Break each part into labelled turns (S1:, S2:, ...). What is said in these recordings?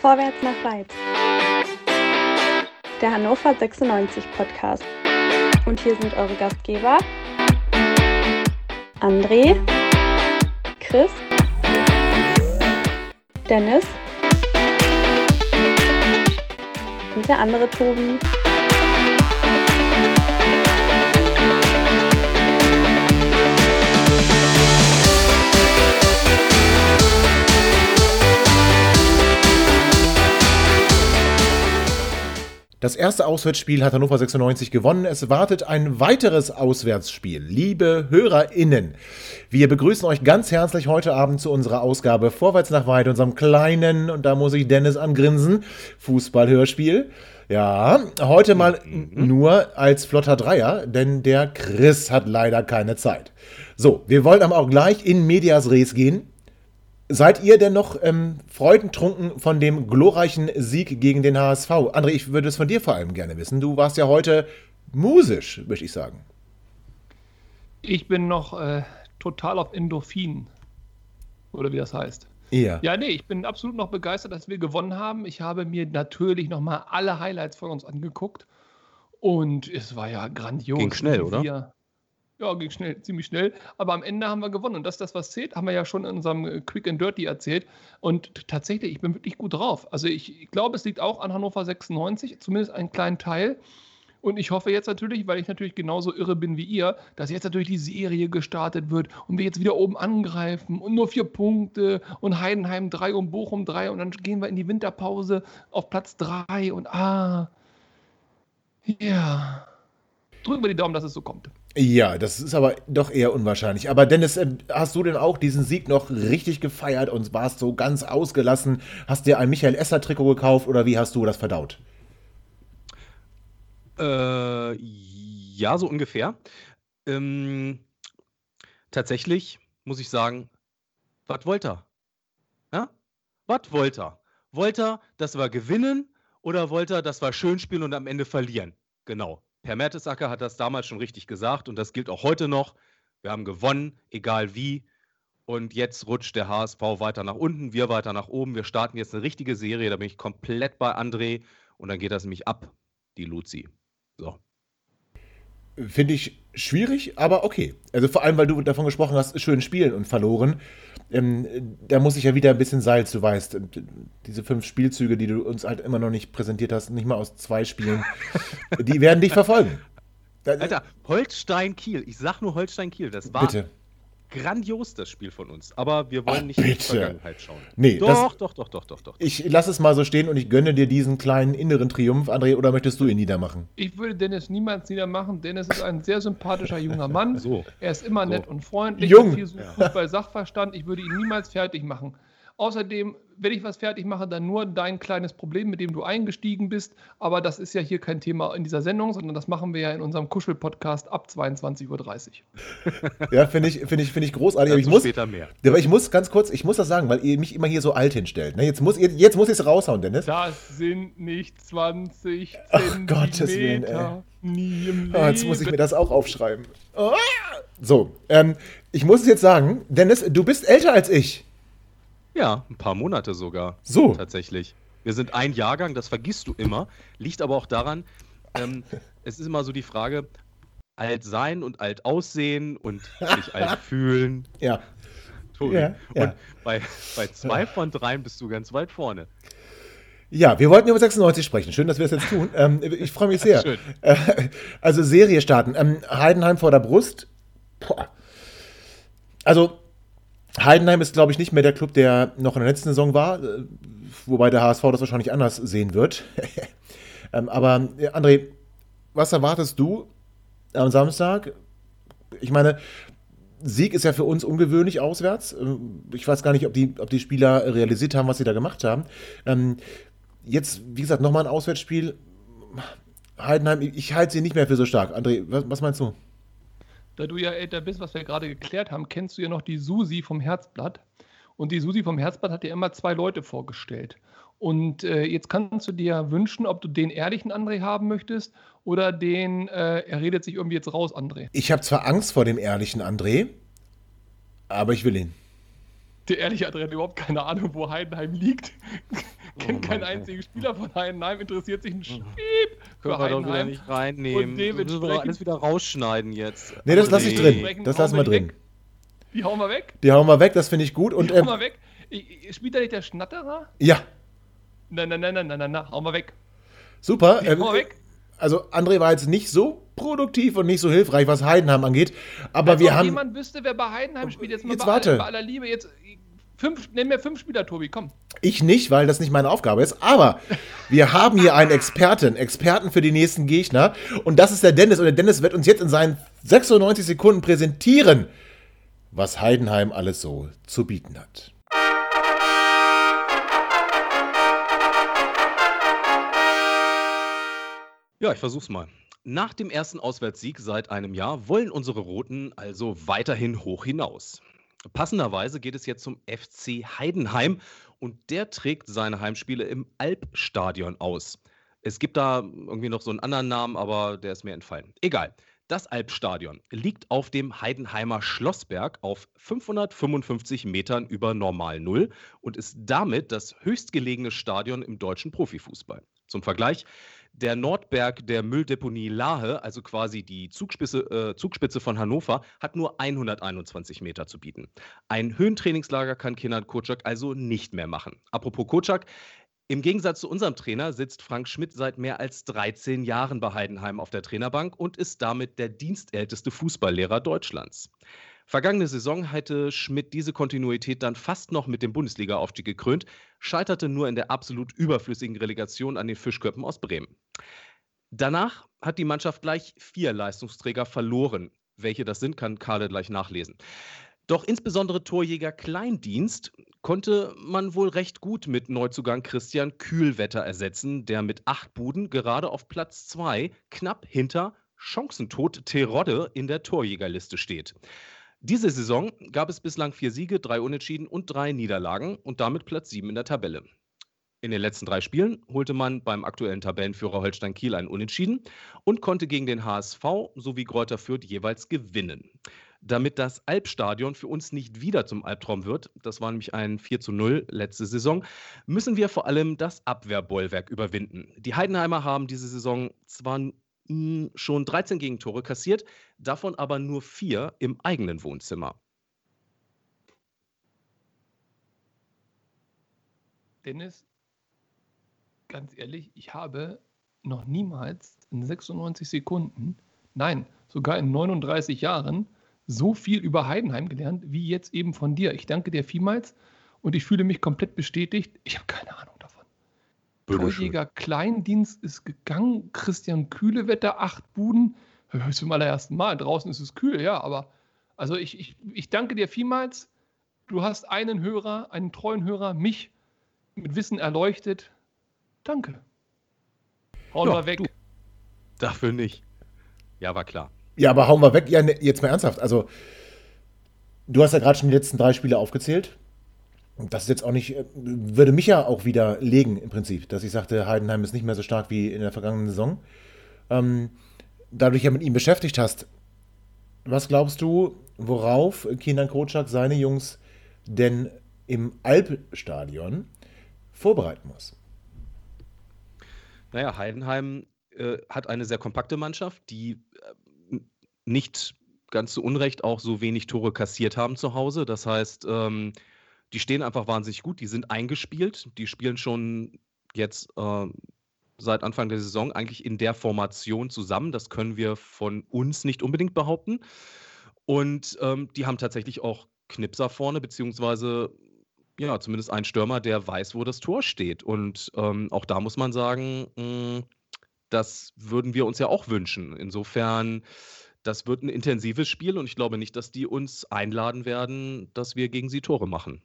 S1: Vorwärts nach weit. Der Hannover 96 Podcast. Und hier sind eure Gastgeber André, Chris, Dennis und der andere Tobi.
S2: Das erste Auswärtsspiel hat Hannover 96 gewonnen. Es wartet ein weiteres Auswärtsspiel. Liebe HörerInnen, wir begrüßen euch ganz herzlich heute Abend zu unserer Ausgabe Vorwärts nach Weit, unserem kleinen, und da muss ich Dennis angrinsen, Fußballhörspiel. Ja, heute mal mhm. nur als flotter Dreier, denn der Chris hat leider keine Zeit. So, wir wollen aber auch gleich in Medias Res gehen. Seid ihr denn noch ähm, freudentrunken von dem glorreichen Sieg gegen den HSV? André, ich würde es von dir vor allem gerne wissen. Du warst ja heute musisch, möchte ich sagen.
S3: Ich bin noch äh, total auf Endorphin. Oder wie das heißt.
S2: Ja.
S3: Ja, nee, ich bin absolut noch begeistert, dass wir gewonnen haben. Ich habe mir natürlich nochmal alle Highlights von uns angeguckt. Und es war ja grandios.
S2: Ging schnell, oder?
S3: Ja, ging schnell, ziemlich schnell. Aber am Ende haben wir gewonnen. Und das das, was zählt, haben wir ja schon in unserem äh, Quick and Dirty erzählt. Und tatsächlich, ich bin wirklich gut drauf. Also ich, ich glaube, es liegt auch an Hannover 96, zumindest einen kleinen Teil. Und ich hoffe jetzt natürlich, weil ich natürlich genauso irre bin wie ihr, dass jetzt natürlich die Serie gestartet wird und wir jetzt wieder oben angreifen und nur vier Punkte und Heidenheim drei und Bochum drei und dann gehen wir in die Winterpause auf Platz drei und ah, ja. Drücken wir die Daumen, dass es so kommt.
S2: Ja, das ist aber doch eher unwahrscheinlich. Aber Dennis, äh, hast du denn auch diesen Sieg noch richtig gefeiert und warst so ganz ausgelassen? Hast dir ein Michael Esser-Trikot gekauft oder wie hast du das verdaut?
S4: Äh, ja, so ungefähr. Ähm, tatsächlich muss ich sagen, was wollte er? Ja? Was wollte er? Wollte er, dass wir gewinnen oder wollte er, dass wir schön spielen und am Ende verlieren? Genau. Per Mertesacker hat das damals schon richtig gesagt und das gilt auch heute noch. Wir haben gewonnen, egal wie. Und jetzt rutscht der HSV weiter nach unten, wir weiter nach oben. Wir starten jetzt eine richtige Serie, da bin ich komplett bei André und dann geht das nämlich ab, die Luzi. So.
S2: Finde ich schwierig, aber okay. Also vor allem, weil du davon gesprochen hast, schön spielen und verloren. Ähm, da muss ich ja wieder ein bisschen Salz, du weißt. Diese fünf Spielzüge, die du uns halt immer noch nicht präsentiert hast, nicht mal aus zwei Spielen, die werden dich verfolgen.
S4: Alter, Holstein-Kiel. Ich sag nur Holstein-Kiel. Das war Bitte grandios, das Spiel von uns. Aber wir wollen Ach, nicht bitte. in die Vergangenheit schauen.
S2: Nee, doch, das, doch, doch, doch, doch, doch. Ich lasse es mal so stehen und ich gönne dir diesen kleinen inneren Triumph, André, oder möchtest du ihn niedermachen?
S3: Ich würde Dennis niemals niedermachen. Dennis ist ein sehr sympathischer junger Mann. so. Er ist immer so. nett und freundlich.
S2: Jung.
S3: Viel Fußball-Sachverstand. Ich würde ihn niemals fertig machen. Außerdem, wenn ich was fertig mache, dann nur dein kleines Problem, mit dem du eingestiegen bist. Aber das ist ja hier kein Thema in dieser Sendung, sondern das machen wir ja in unserem Kuschel-Podcast ab 22.30
S2: Uhr. ja, finde ich, find ich, find ich großartig.
S4: Aber ich muss, später mehr.
S2: Aber ich muss ganz kurz, ich muss das sagen, weil ihr mich immer hier so alt hinstellt. Ne? Jetzt muss, jetzt muss ich es raushauen, Dennis.
S3: Das sind nicht 20
S2: Ach, Gottes Willen, ey. Nie im Leben. Oh, jetzt muss ich mir das auch aufschreiben. Oh. So, ähm, ich muss es jetzt sagen, Dennis, du bist älter als ich.
S4: Ja, ein paar Monate sogar.
S2: So.
S4: Tatsächlich. Wir sind ein Jahrgang, das vergisst du immer. Liegt aber auch daran, ähm, es ist immer so die Frage, alt sein und alt aussehen und sich alt fühlen.
S2: Ja.
S4: Tobi. Ja, ja. Und bei, bei zwei von dreien bist du ganz weit vorne.
S2: Ja, wir wollten über 96 sprechen. Schön, dass wir es jetzt tun. Ähm, ich freue mich sehr. Schön. Äh, also Serie starten. Ähm, Heidenheim vor der Brust. Boah. Also Heidenheim ist, glaube ich, nicht mehr der Club, der noch in der letzten Saison war, äh, wobei der HSV das wahrscheinlich anders sehen wird. ähm, aber André, was erwartest du am Samstag? Ich meine, Sieg ist ja für uns ungewöhnlich auswärts. Ähm, ich weiß gar nicht, ob die, ob die Spieler realisiert haben, was sie da gemacht haben. Ähm, jetzt, wie gesagt, nochmal ein Auswärtsspiel. Heidenheim, ich halte sie nicht mehr für so stark. André, was, was meinst du?
S3: Da du ja älter bist, was wir gerade geklärt haben, kennst du ja noch die Susi vom Herzblatt. Und die Susi vom Herzblatt hat dir immer zwei Leute vorgestellt. Und äh, jetzt kannst du dir wünschen, ob du den ehrlichen André haben möchtest oder den, äh, er redet sich irgendwie jetzt raus, André.
S2: Ich habe zwar Angst vor dem ehrlichen André, aber ich will ihn.
S3: Der ehrliche André hat überhaupt keine Ahnung, wo Heidenheim liegt. Kennt oh keinen einzigen Spieler von Heidenheim, interessiert sich ein Spieb
S4: für Können wir doch wieder nicht reinnehmen. Und müssen wir alles wieder rausschneiden jetzt.
S2: Nee, das lasse ich drin. Das lassen wir drin. Weg.
S3: Die hauen wir weg.
S2: Die hauen wir weg, das finde ich gut. Und,
S3: die hauen wir ähm, weg. Spielt da nicht der Schnatterer?
S2: Ja.
S3: Nein, nein, nein, nein, nein, nein, nein, hauen wir weg.
S2: Super. Die hauen wir ähm, weg. Also André war jetzt nicht so produktiv und nicht so hilfreich, was Heidenheim angeht. Aber Als wir haben. Wenn
S3: jemand wüsste, wer bei Heidenheim spielt, jetzt
S2: mal jetzt bei, warte.
S3: Aller, bei aller Liebe, jetzt fünf, nenn mir fünf Spieler, Tobi, komm.
S2: Ich nicht, weil das nicht meine Aufgabe ist. Aber wir haben hier einen Experten, Experten für die nächsten Gegner. Und das ist der Dennis. Und der Dennis wird uns jetzt in seinen 96 Sekunden präsentieren, was Heidenheim alles so zu bieten hat.
S4: Ja, ich versuch's mal. Nach dem ersten Auswärtssieg seit einem Jahr wollen unsere Roten also weiterhin hoch hinaus. Passenderweise geht es jetzt zum FC Heidenheim und der trägt seine Heimspiele im Alpstadion aus. Es gibt da irgendwie noch so einen anderen Namen, aber der ist mir entfallen. Egal. Das Alpstadion liegt auf dem Heidenheimer Schlossberg auf 555 Metern über Normal Null und ist damit das höchstgelegene Stadion im deutschen Profifußball. Zum Vergleich, der Nordberg der Mülldeponie Lahe, also quasi die Zugspitze, äh, Zugspitze von Hannover, hat nur 121 Meter zu bieten. Ein Höhentrainingslager kann Kenan Kocak also nicht mehr machen. Apropos Kocak, im Gegensatz zu unserem Trainer sitzt Frank Schmidt seit mehr als 13 Jahren bei Heidenheim auf der Trainerbank und ist damit der dienstälteste Fußballlehrer Deutschlands. Vergangene Saison hätte Schmidt diese Kontinuität dann fast noch mit dem Bundesliga-Aufstieg gekrönt, scheiterte nur in der absolut überflüssigen Relegation an den Fischköppen aus Bremen. Danach hat die Mannschaft gleich vier Leistungsträger verloren. Welche das sind, kann Karle gleich nachlesen. Doch insbesondere Torjäger Kleindienst konnte man wohl recht gut mit Neuzugang Christian Kühlwetter ersetzen, der mit acht Buden gerade auf Platz zwei knapp hinter Chancentod Terodde in der Torjägerliste steht. Diese Saison gab es bislang vier Siege, drei Unentschieden und drei Niederlagen und damit Platz sieben in der Tabelle. In den letzten drei Spielen holte man beim aktuellen Tabellenführer Holstein Kiel einen Unentschieden und konnte gegen den HSV sowie Kräuter Fürth jeweils gewinnen. Damit das Albstadion für uns nicht wieder zum Albtraum wird, das war nämlich ein 4 zu 0 letzte Saison, müssen wir vor allem das Abwehrbollwerk überwinden. Die Heidenheimer haben diese Saison zwar schon 13 Gegentore kassiert, davon aber nur vier im eigenen Wohnzimmer.
S3: Dennis, ganz ehrlich, ich habe noch niemals in 96 Sekunden, nein, sogar in 39 Jahren, so viel über Heidenheim gelernt, wie jetzt eben von dir. Ich danke dir vielmals und ich fühle mich komplett bestätigt. Ich habe keine Ahnung. Torjäger Kleindienst ist gegangen. Christian Kühlewetter, acht Buden. Hör ich zum allerersten Mal. Draußen ist es kühl, ja, aber also ich, ich, ich danke dir vielmals. Du hast einen Hörer, einen treuen Hörer, mich mit Wissen erleuchtet. Danke.
S4: Hauen ja, wir weg. Du. Dafür nicht. Ja, war klar.
S2: Ja, aber hauen wir weg. Ja, ne, jetzt mal ernsthaft. Also, du hast ja gerade schon die letzten drei Spiele aufgezählt das ist jetzt auch nicht, äh, würde mich ja auch wieder legen im Prinzip, dass ich sagte, Heidenheim ist nicht mehr so stark wie in der vergangenen Saison. Ähm, da du dich ja mit ihm beschäftigt hast, was glaubst du, worauf Kinan Kocak seine Jungs denn im Alpstadion vorbereiten muss?
S4: Naja, Heidenheim äh, hat eine sehr kompakte Mannschaft, die äh, nicht ganz zu Unrecht auch so wenig Tore kassiert haben zu Hause. Das heißt, ähm, die stehen einfach wahnsinnig gut, die sind eingespielt, die spielen schon jetzt äh, seit Anfang der Saison eigentlich in der Formation zusammen. Das können wir von uns nicht unbedingt behaupten. Und ähm, die haben tatsächlich auch Knipser vorne, beziehungsweise ja, zumindest ein Stürmer, der weiß, wo das Tor steht. Und ähm, auch da muss man sagen, mh, hm, das würden wir uns ja auch wünschen. Insofern, das wird ein intensives Spiel und ich glaube nicht, dass die uns einladen werden, dass wir gegen sie Tore machen.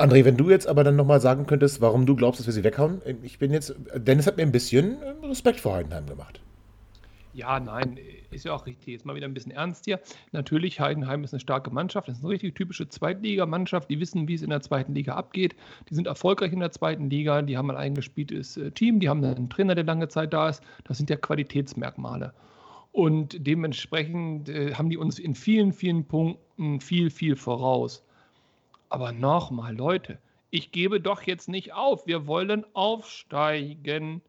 S2: André, wenn du jetzt aber dann nochmal sagen könntest, warum du glaubst, dass wir sie weghauen. Ich bin jetzt, Dennis hat mir ein bisschen Respekt vor Heidenheim gemacht.
S3: Ja, nein, ist ja auch richtig. Jetzt mal wieder ein bisschen ernst hier. Natürlich, Heidenheim ist eine starke Mannschaft. Das ist eine richtig typische Zweitligamannschaft. Die wissen, wie es in der zweiten Liga abgeht. Die sind erfolgreich in der zweiten Liga. Die haben ein eingespieltes äh, Team. Die haben einen Trainer, der lange Zeit da ist. Das sind ja Qualitätsmerkmale. Und dementsprechend äh, haben die uns in vielen, vielen Punkten viel, viel voraus. Aber nochmal, Leute, ich gebe doch jetzt nicht auf. Wir wollen aufsteigen.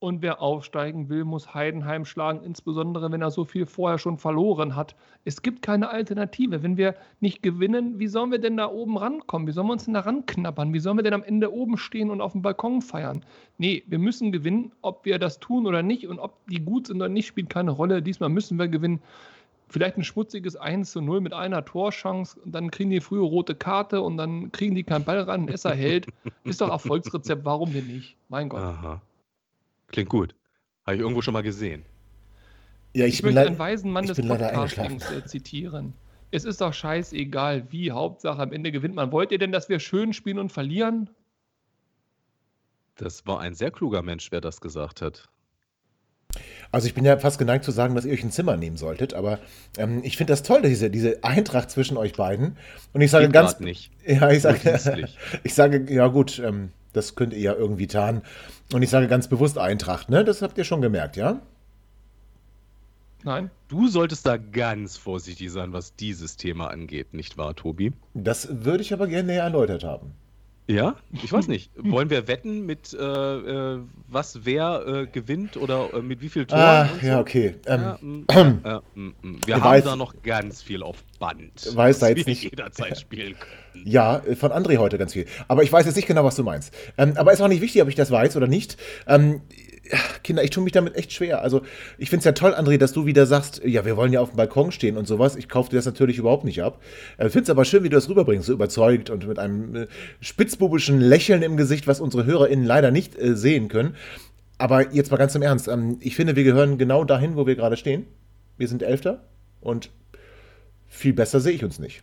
S3: Und wer aufsteigen will, muss Heidenheim schlagen, insbesondere wenn er so viel vorher schon verloren hat. Es gibt keine Alternative. Wenn wir nicht gewinnen, wie sollen wir denn da oben rankommen? Wie sollen wir uns denn da ranknabbern? Wie sollen wir denn am Ende oben stehen und auf dem Balkon feiern? Nee, wir müssen gewinnen. Ob wir das tun oder nicht und ob die gut sind oder nicht, spielt keine Rolle. Diesmal müssen wir gewinnen. Vielleicht ein schmutziges 1 zu 0 mit einer Torchance und dann kriegen die frühe rote Karte und dann kriegen die keinen Ball ran. Esser hält. Ist doch Erfolgsrezept. Warum denn nicht? Mein Gott. Aha.
S4: Klingt gut. Habe ich irgendwo schon mal gesehen.
S3: Ja, ich, ich möchte einen weisen Mann des Podcastings äh, zitieren. Es ist doch scheißegal, wie. Hauptsache am Ende gewinnt man. Wollt ihr denn, dass wir schön spielen und verlieren?
S4: Das war ein sehr kluger Mensch, wer das gesagt hat.
S2: Also ich bin ja fast geneigt zu sagen, dass ihr euch ein Zimmer nehmen solltet, aber ähm, ich finde das toll, diese, diese Eintracht zwischen euch beiden. Und ich sage Geht ganz.
S4: Nicht.
S2: Ja, ich sage, ich sage, ja gut, ähm, das könnt ihr ja irgendwie tarnen. Und ich sage ganz bewusst Eintracht, ne? Das habt ihr schon gemerkt, ja?
S4: Nein. Du solltest da ganz vorsichtig sein, was dieses Thema angeht, nicht wahr, Tobi?
S2: Das würde ich aber gerne näher erläutert haben.
S4: Ja, ich weiß nicht. Wollen wir wetten mit äh, äh, was wer äh, gewinnt oder äh, mit wie viel
S2: Toren? Ah, so? ja, okay. Ähm, ja,
S4: äh, mm, mm. wir haben weiß, da noch ganz viel auf Band.
S2: Weiß da jetzt nicht
S4: jederzeit spielen können.
S2: Ja, äh, von André heute ganz viel. Aber ich weiß jetzt nicht genau, was du meinst. Ähm, aber ist auch nicht wichtig, ob ich das weiß oder nicht. Ähm, Kinder, ich tue mich damit echt schwer. Also, ich finde es ja toll, André, dass du wieder sagst, ja, wir wollen ja auf dem Balkon stehen und sowas. Ich kaufe dir das natürlich überhaupt nicht ab. Ich äh, finde es aber schön, wie du das rüberbringst, so überzeugt und mit einem äh, spitzbubischen Lächeln im Gesicht, was unsere HörerInnen leider nicht äh, sehen können. Aber jetzt mal ganz im Ernst. Ähm, ich finde, wir gehören genau dahin, wo wir gerade stehen. Wir sind Elfter und viel besser sehe ich uns nicht.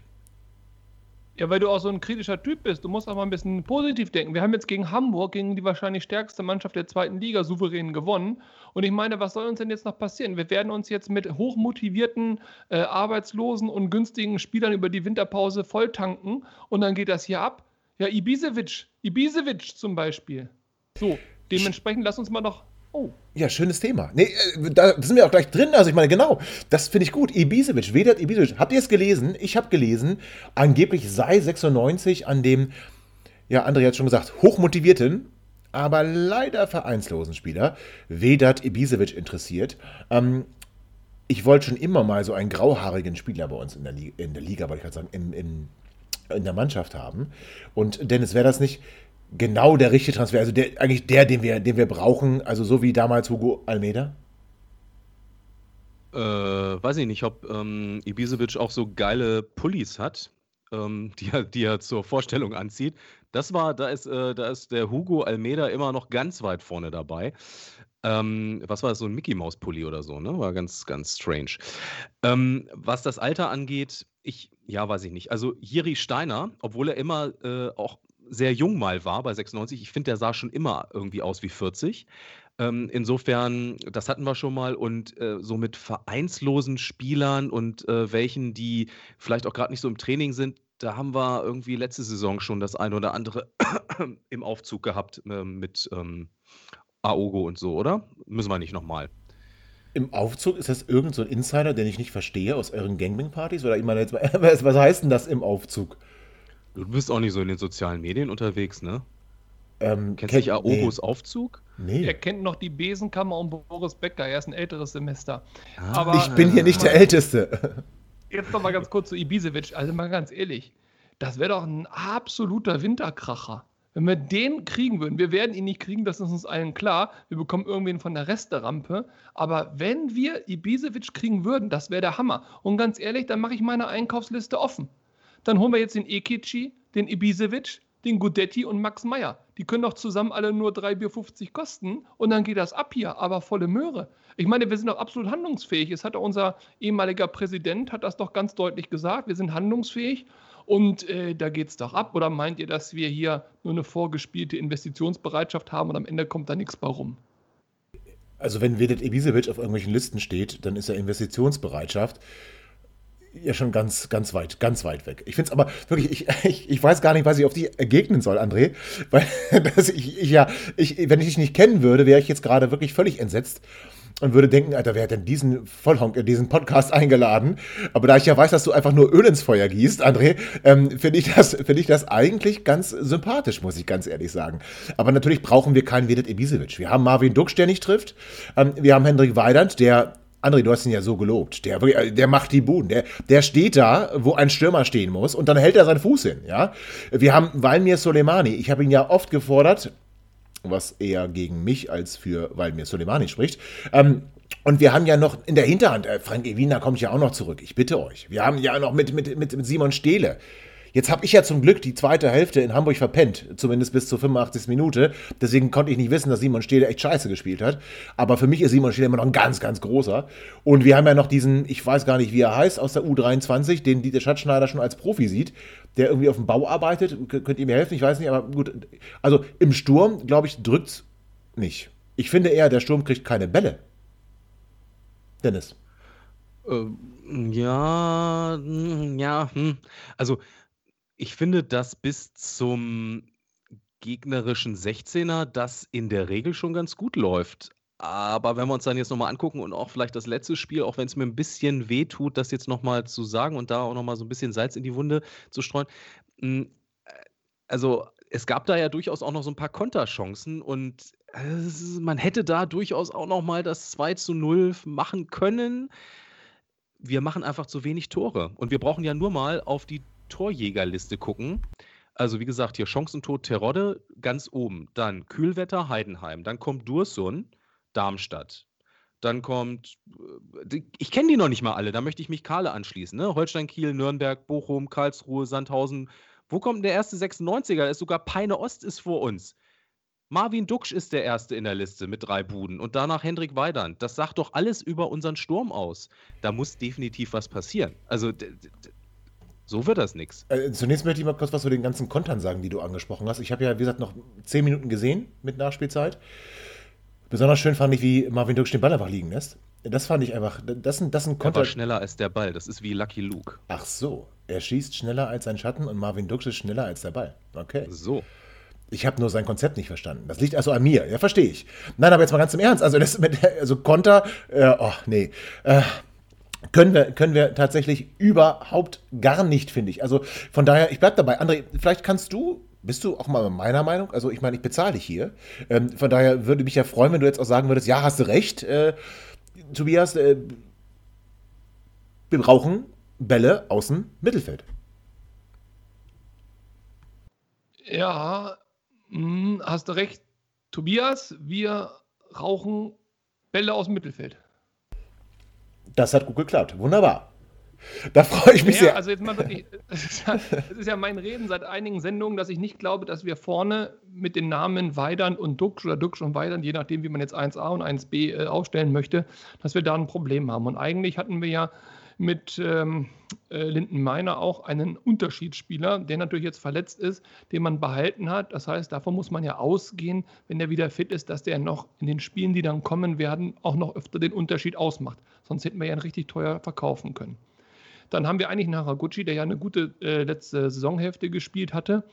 S3: Ja, weil du auch so ein kritischer Typ bist. Du musst auch mal ein bisschen positiv denken. Wir haben jetzt gegen Hamburg, gegen die wahrscheinlich stärkste Mannschaft der zweiten Liga, souverän gewonnen. Und ich meine, was soll uns denn jetzt noch passieren? Wir werden uns jetzt mit hochmotivierten, äh, arbeitslosen und günstigen Spielern über die Winterpause volltanken und dann geht das hier ab. Ja, Ibisevic, Ibisevic zum Beispiel. So, dementsprechend lass uns mal noch
S2: Oh. Ja, schönes Thema. Nee, äh, da sind wir auch gleich drin. Also ich meine, genau, das finde ich gut. Ibisevic, Vedat Ibisevic. Habt ihr es gelesen? Ich habe gelesen, angeblich sei 96 an dem, ja, André hat schon gesagt, hochmotivierten, aber leider vereinslosen Spieler Vedat Ibisevic interessiert. Ähm, ich wollte schon immer mal so einen grauhaarigen Spieler bei uns in der, Liga, in der Liga, wollte ich gerade sagen, in, in, in der Mannschaft haben. Und Dennis, wäre das nicht genau der richtige Transfer. Also der, eigentlich der, den wir, den wir brauchen, also so wie damals Hugo Almeida?
S4: Äh, weiß ich nicht, ob ähm, Ibisevic auch so geile Pullis hat, ähm, die, er, die er zur Vorstellung anzieht. Das war, da ist, äh, da ist der Hugo Almeida immer noch ganz weit vorne dabei. Ähm, was war das, so ein Mickey Maus Pulli oder so, ne? War ganz, ganz strange. Ähm, was das Alter angeht, ich, ja, weiß ich nicht. Also Jiri Steiner, obwohl er immer äh, auch sehr jung mal war bei 96. Ich finde, der sah schon immer irgendwie aus wie 40. Ähm, insofern, das hatten wir schon mal und äh, so mit vereinslosen Spielern und äh, welchen, die vielleicht auch gerade nicht so im Training sind, da haben wir irgendwie letzte Saison schon das eine oder andere im Aufzug gehabt äh, mit ähm, Aogo und so, oder? Müssen wir nicht nochmal.
S2: Im Aufzug ist das irgend so ein Insider, den ich nicht verstehe aus euren Gangbang-Partys? Oder ich meine, jetzt, was heißt denn das im Aufzug?
S4: Du bist auch nicht so in den sozialen Medien unterwegs, ne? Ähm, Kennst du nicht Aogos nee. Aufzug?
S3: Nee. Er kennt noch die Besenkammer und Boris Becker. Er ist ein älteres Semester.
S2: Ah, Aber, ich bin hier nicht der Älteste.
S3: Jetzt noch mal ganz kurz zu Ibisevic. Also mal ganz ehrlich, das wäre doch ein absoluter Winterkracher. Wenn wir den kriegen würden, wir werden ihn nicht kriegen, das ist uns allen klar. Wir bekommen irgendwen von der Resterampe. Aber wenn wir Ibisevic kriegen würden, das wäre der Hammer. Und ganz ehrlich, dann mache ich meine Einkaufsliste offen. Dann holen wir jetzt den Ekici, den Ibisevic, den Gudetti und Max Meyer. Die können doch zusammen alle nur 3,50 Bier kosten und dann geht das ab hier, aber volle Möhre. Ich meine, wir sind doch absolut handlungsfähig. Es hat unser ehemaliger Präsident hat das doch ganz deutlich gesagt. Wir sind handlungsfähig und äh, da geht es doch ab. Oder meint ihr, dass wir hier nur eine vorgespielte Investitionsbereitschaft haben und am Ende kommt da nichts bei rum?
S2: Also wenn Vedet Ibisevic auf irgendwelchen Listen steht, dann ist er Investitionsbereitschaft ja schon ganz, ganz weit, ganz weit weg. Ich finde es aber wirklich, ich, ich, ich, weiß gar nicht, was ich auf dich ergegnen soll, André. Weil dass ich, ich ja, ich, wenn ich dich nicht kennen würde, wäre ich jetzt gerade wirklich völlig entsetzt. und würde denken, Alter, wer hat denn diesen Vollhonk in diesen Podcast eingeladen? Aber da ich ja weiß, dass du einfach nur Öl ins Feuer gießt, André, ähm, finde ich, das, find ich das eigentlich ganz sympathisch, muss ich ganz ehrlich sagen. Aber natürlich brauchen wir keinen Vedet Ibisevic. Wir haben Marvin Duksch, der nicht trifft. Ähm, wir haben Hendrik Weidand, der André, du hast ihn ja so gelobt. Der, der macht die Buden. Der, der steht da, wo ein Stürmer stehen muss und dann hält er seinen Fuß hin. Ja? Wir haben Valmir Soleimani. Ich habe ihn ja oft gefordert, was eher gegen mich als für Valmir Soleimani spricht. Ähm, und wir haben ja noch in der Hinterhand, äh, Frank Ewina kommt ja auch noch zurück. Ich bitte euch. Wir haben ja noch mit, mit, mit, mit Simon Stehle. Jetzt habe ich ja zum Glück die zweite Hälfte in Hamburg verpennt, zumindest bis zur 85. Minute. Deswegen konnte ich nicht wissen, dass Simon Stehle echt scheiße gespielt hat. Aber für mich ist Simon Stehle immer noch ein ganz, ganz großer. Und wir haben ja noch diesen, ich weiß gar nicht, wie er heißt, aus der U23, den Dieter Schatzschneider schon als Profi sieht, der irgendwie auf dem Bau arbeitet. Könnt ihr mir helfen? Ich weiß nicht, aber gut. Also im Sturm, glaube ich, drückt es nicht. Ich finde eher, der Sturm kriegt keine Bälle. Dennis.
S4: Ähm, ja, hm, ja, hm. also ich finde, dass bis zum gegnerischen 16er das in der Regel schon ganz gut läuft. Aber wenn wir uns dann jetzt nochmal angucken und auch vielleicht das letzte Spiel, auch wenn es mir ein bisschen weh tut, das jetzt nochmal zu sagen und da auch nochmal so ein bisschen Salz in die Wunde zu streuen. Hm, äh, also es gab da ja durchaus auch noch so ein paar Konterchancen und äh, man hätte da durchaus auch nochmal das 2 zu 0 machen können. Wir machen einfach zu wenig Tore. Und wir brauchen ja nur mal auf die Torjägerliste gucken. Also wie gesagt, hier Chancentod Terodde ganz oben. Dann Kühlwetter Heidenheim. Dann kommt Dursun Darmstadt. Dann kommt, äh, ich kenne die noch nicht mal alle, da möchte ich mich Kahle anschließen. Ne? Holstein, Kiel, Nürnberg, Bochum, Karlsruhe, Sandhausen. Wo kommt der erste 96er? Da ist sogar Peine Ost ist vor uns. Marvin Duksch ist der Erste in der Liste mit drei Buden und danach Hendrik Weidand. Das sagt doch alles über unseren Sturm aus. Da muss definitiv was passieren. Also so wird das nichts.
S2: Äh, zunächst möchte ich mal kurz was zu den ganzen Kontern sagen, die du angesprochen hast. Ich habe ja, wie gesagt, noch zehn Minuten gesehen mit Nachspielzeit. Besonders schön fand ich, wie Marvin Duksch den Ball einfach liegen lässt. Das fand ich einfach, das sind, das sind
S4: Konter. Er war schneller als der Ball, das ist wie Lucky Luke.
S2: Ach so, er schießt schneller als sein Schatten und Marvin Duksch ist schneller als der Ball. Okay.
S4: So.
S2: Ich habe nur sein Konzept nicht verstanden. Das liegt also an mir. Ja, verstehe ich. Nein, aber jetzt mal ganz im Ernst. Also, das mit, also Konter, äh, oh, nee. Äh, können wir, können wir tatsächlich überhaupt gar nicht, finde ich. Also von daher, ich bleibe dabei. André, vielleicht kannst du, bist du auch mal meiner Meinung? Also ich meine, ich bezahle dich hier. Ähm, von daher würde mich ja freuen, wenn du jetzt auch sagen würdest, ja, hast du recht, äh, Tobias, äh, wir brauchen Bälle aus dem Mittelfeld.
S3: Ja, hm, hast du recht, Tobias, wir rauchen Bälle aus dem Mittelfeld.
S2: Das hat gut geklappt. Wunderbar. Da freue ich mich
S3: ja,
S2: sehr.
S3: Also jetzt mal wirklich, es ist, ja, mein Reden seit einigen Sendungen, dass ich nicht glaube, dass wir vorne mit den Namen Weidand und Duxch oder Duxch und Weidand, je nachdem, wie man jetzt 1a und 1b äh, aufstellen möchte, dass wir da ein Problem haben. Und eigentlich hatten wir ja mit ähm, äh, Linden Meiner auch einen Unterschiedsspieler, der natürlich jetzt verletzt ist, den man behalten hat. Das heißt, davon muss man ja ausgehen, wenn der wieder fit ist, dass der noch in den Spielen, die dann kommen werden, auch noch öfter den Unterschied ausmacht. Sonst hätten wir ja ihn richtig teuer verkaufen können. Dann haben wir eigentlich einen Haraguchi, der ja eine gute äh, letzte Saisonhälfte gespielt hatte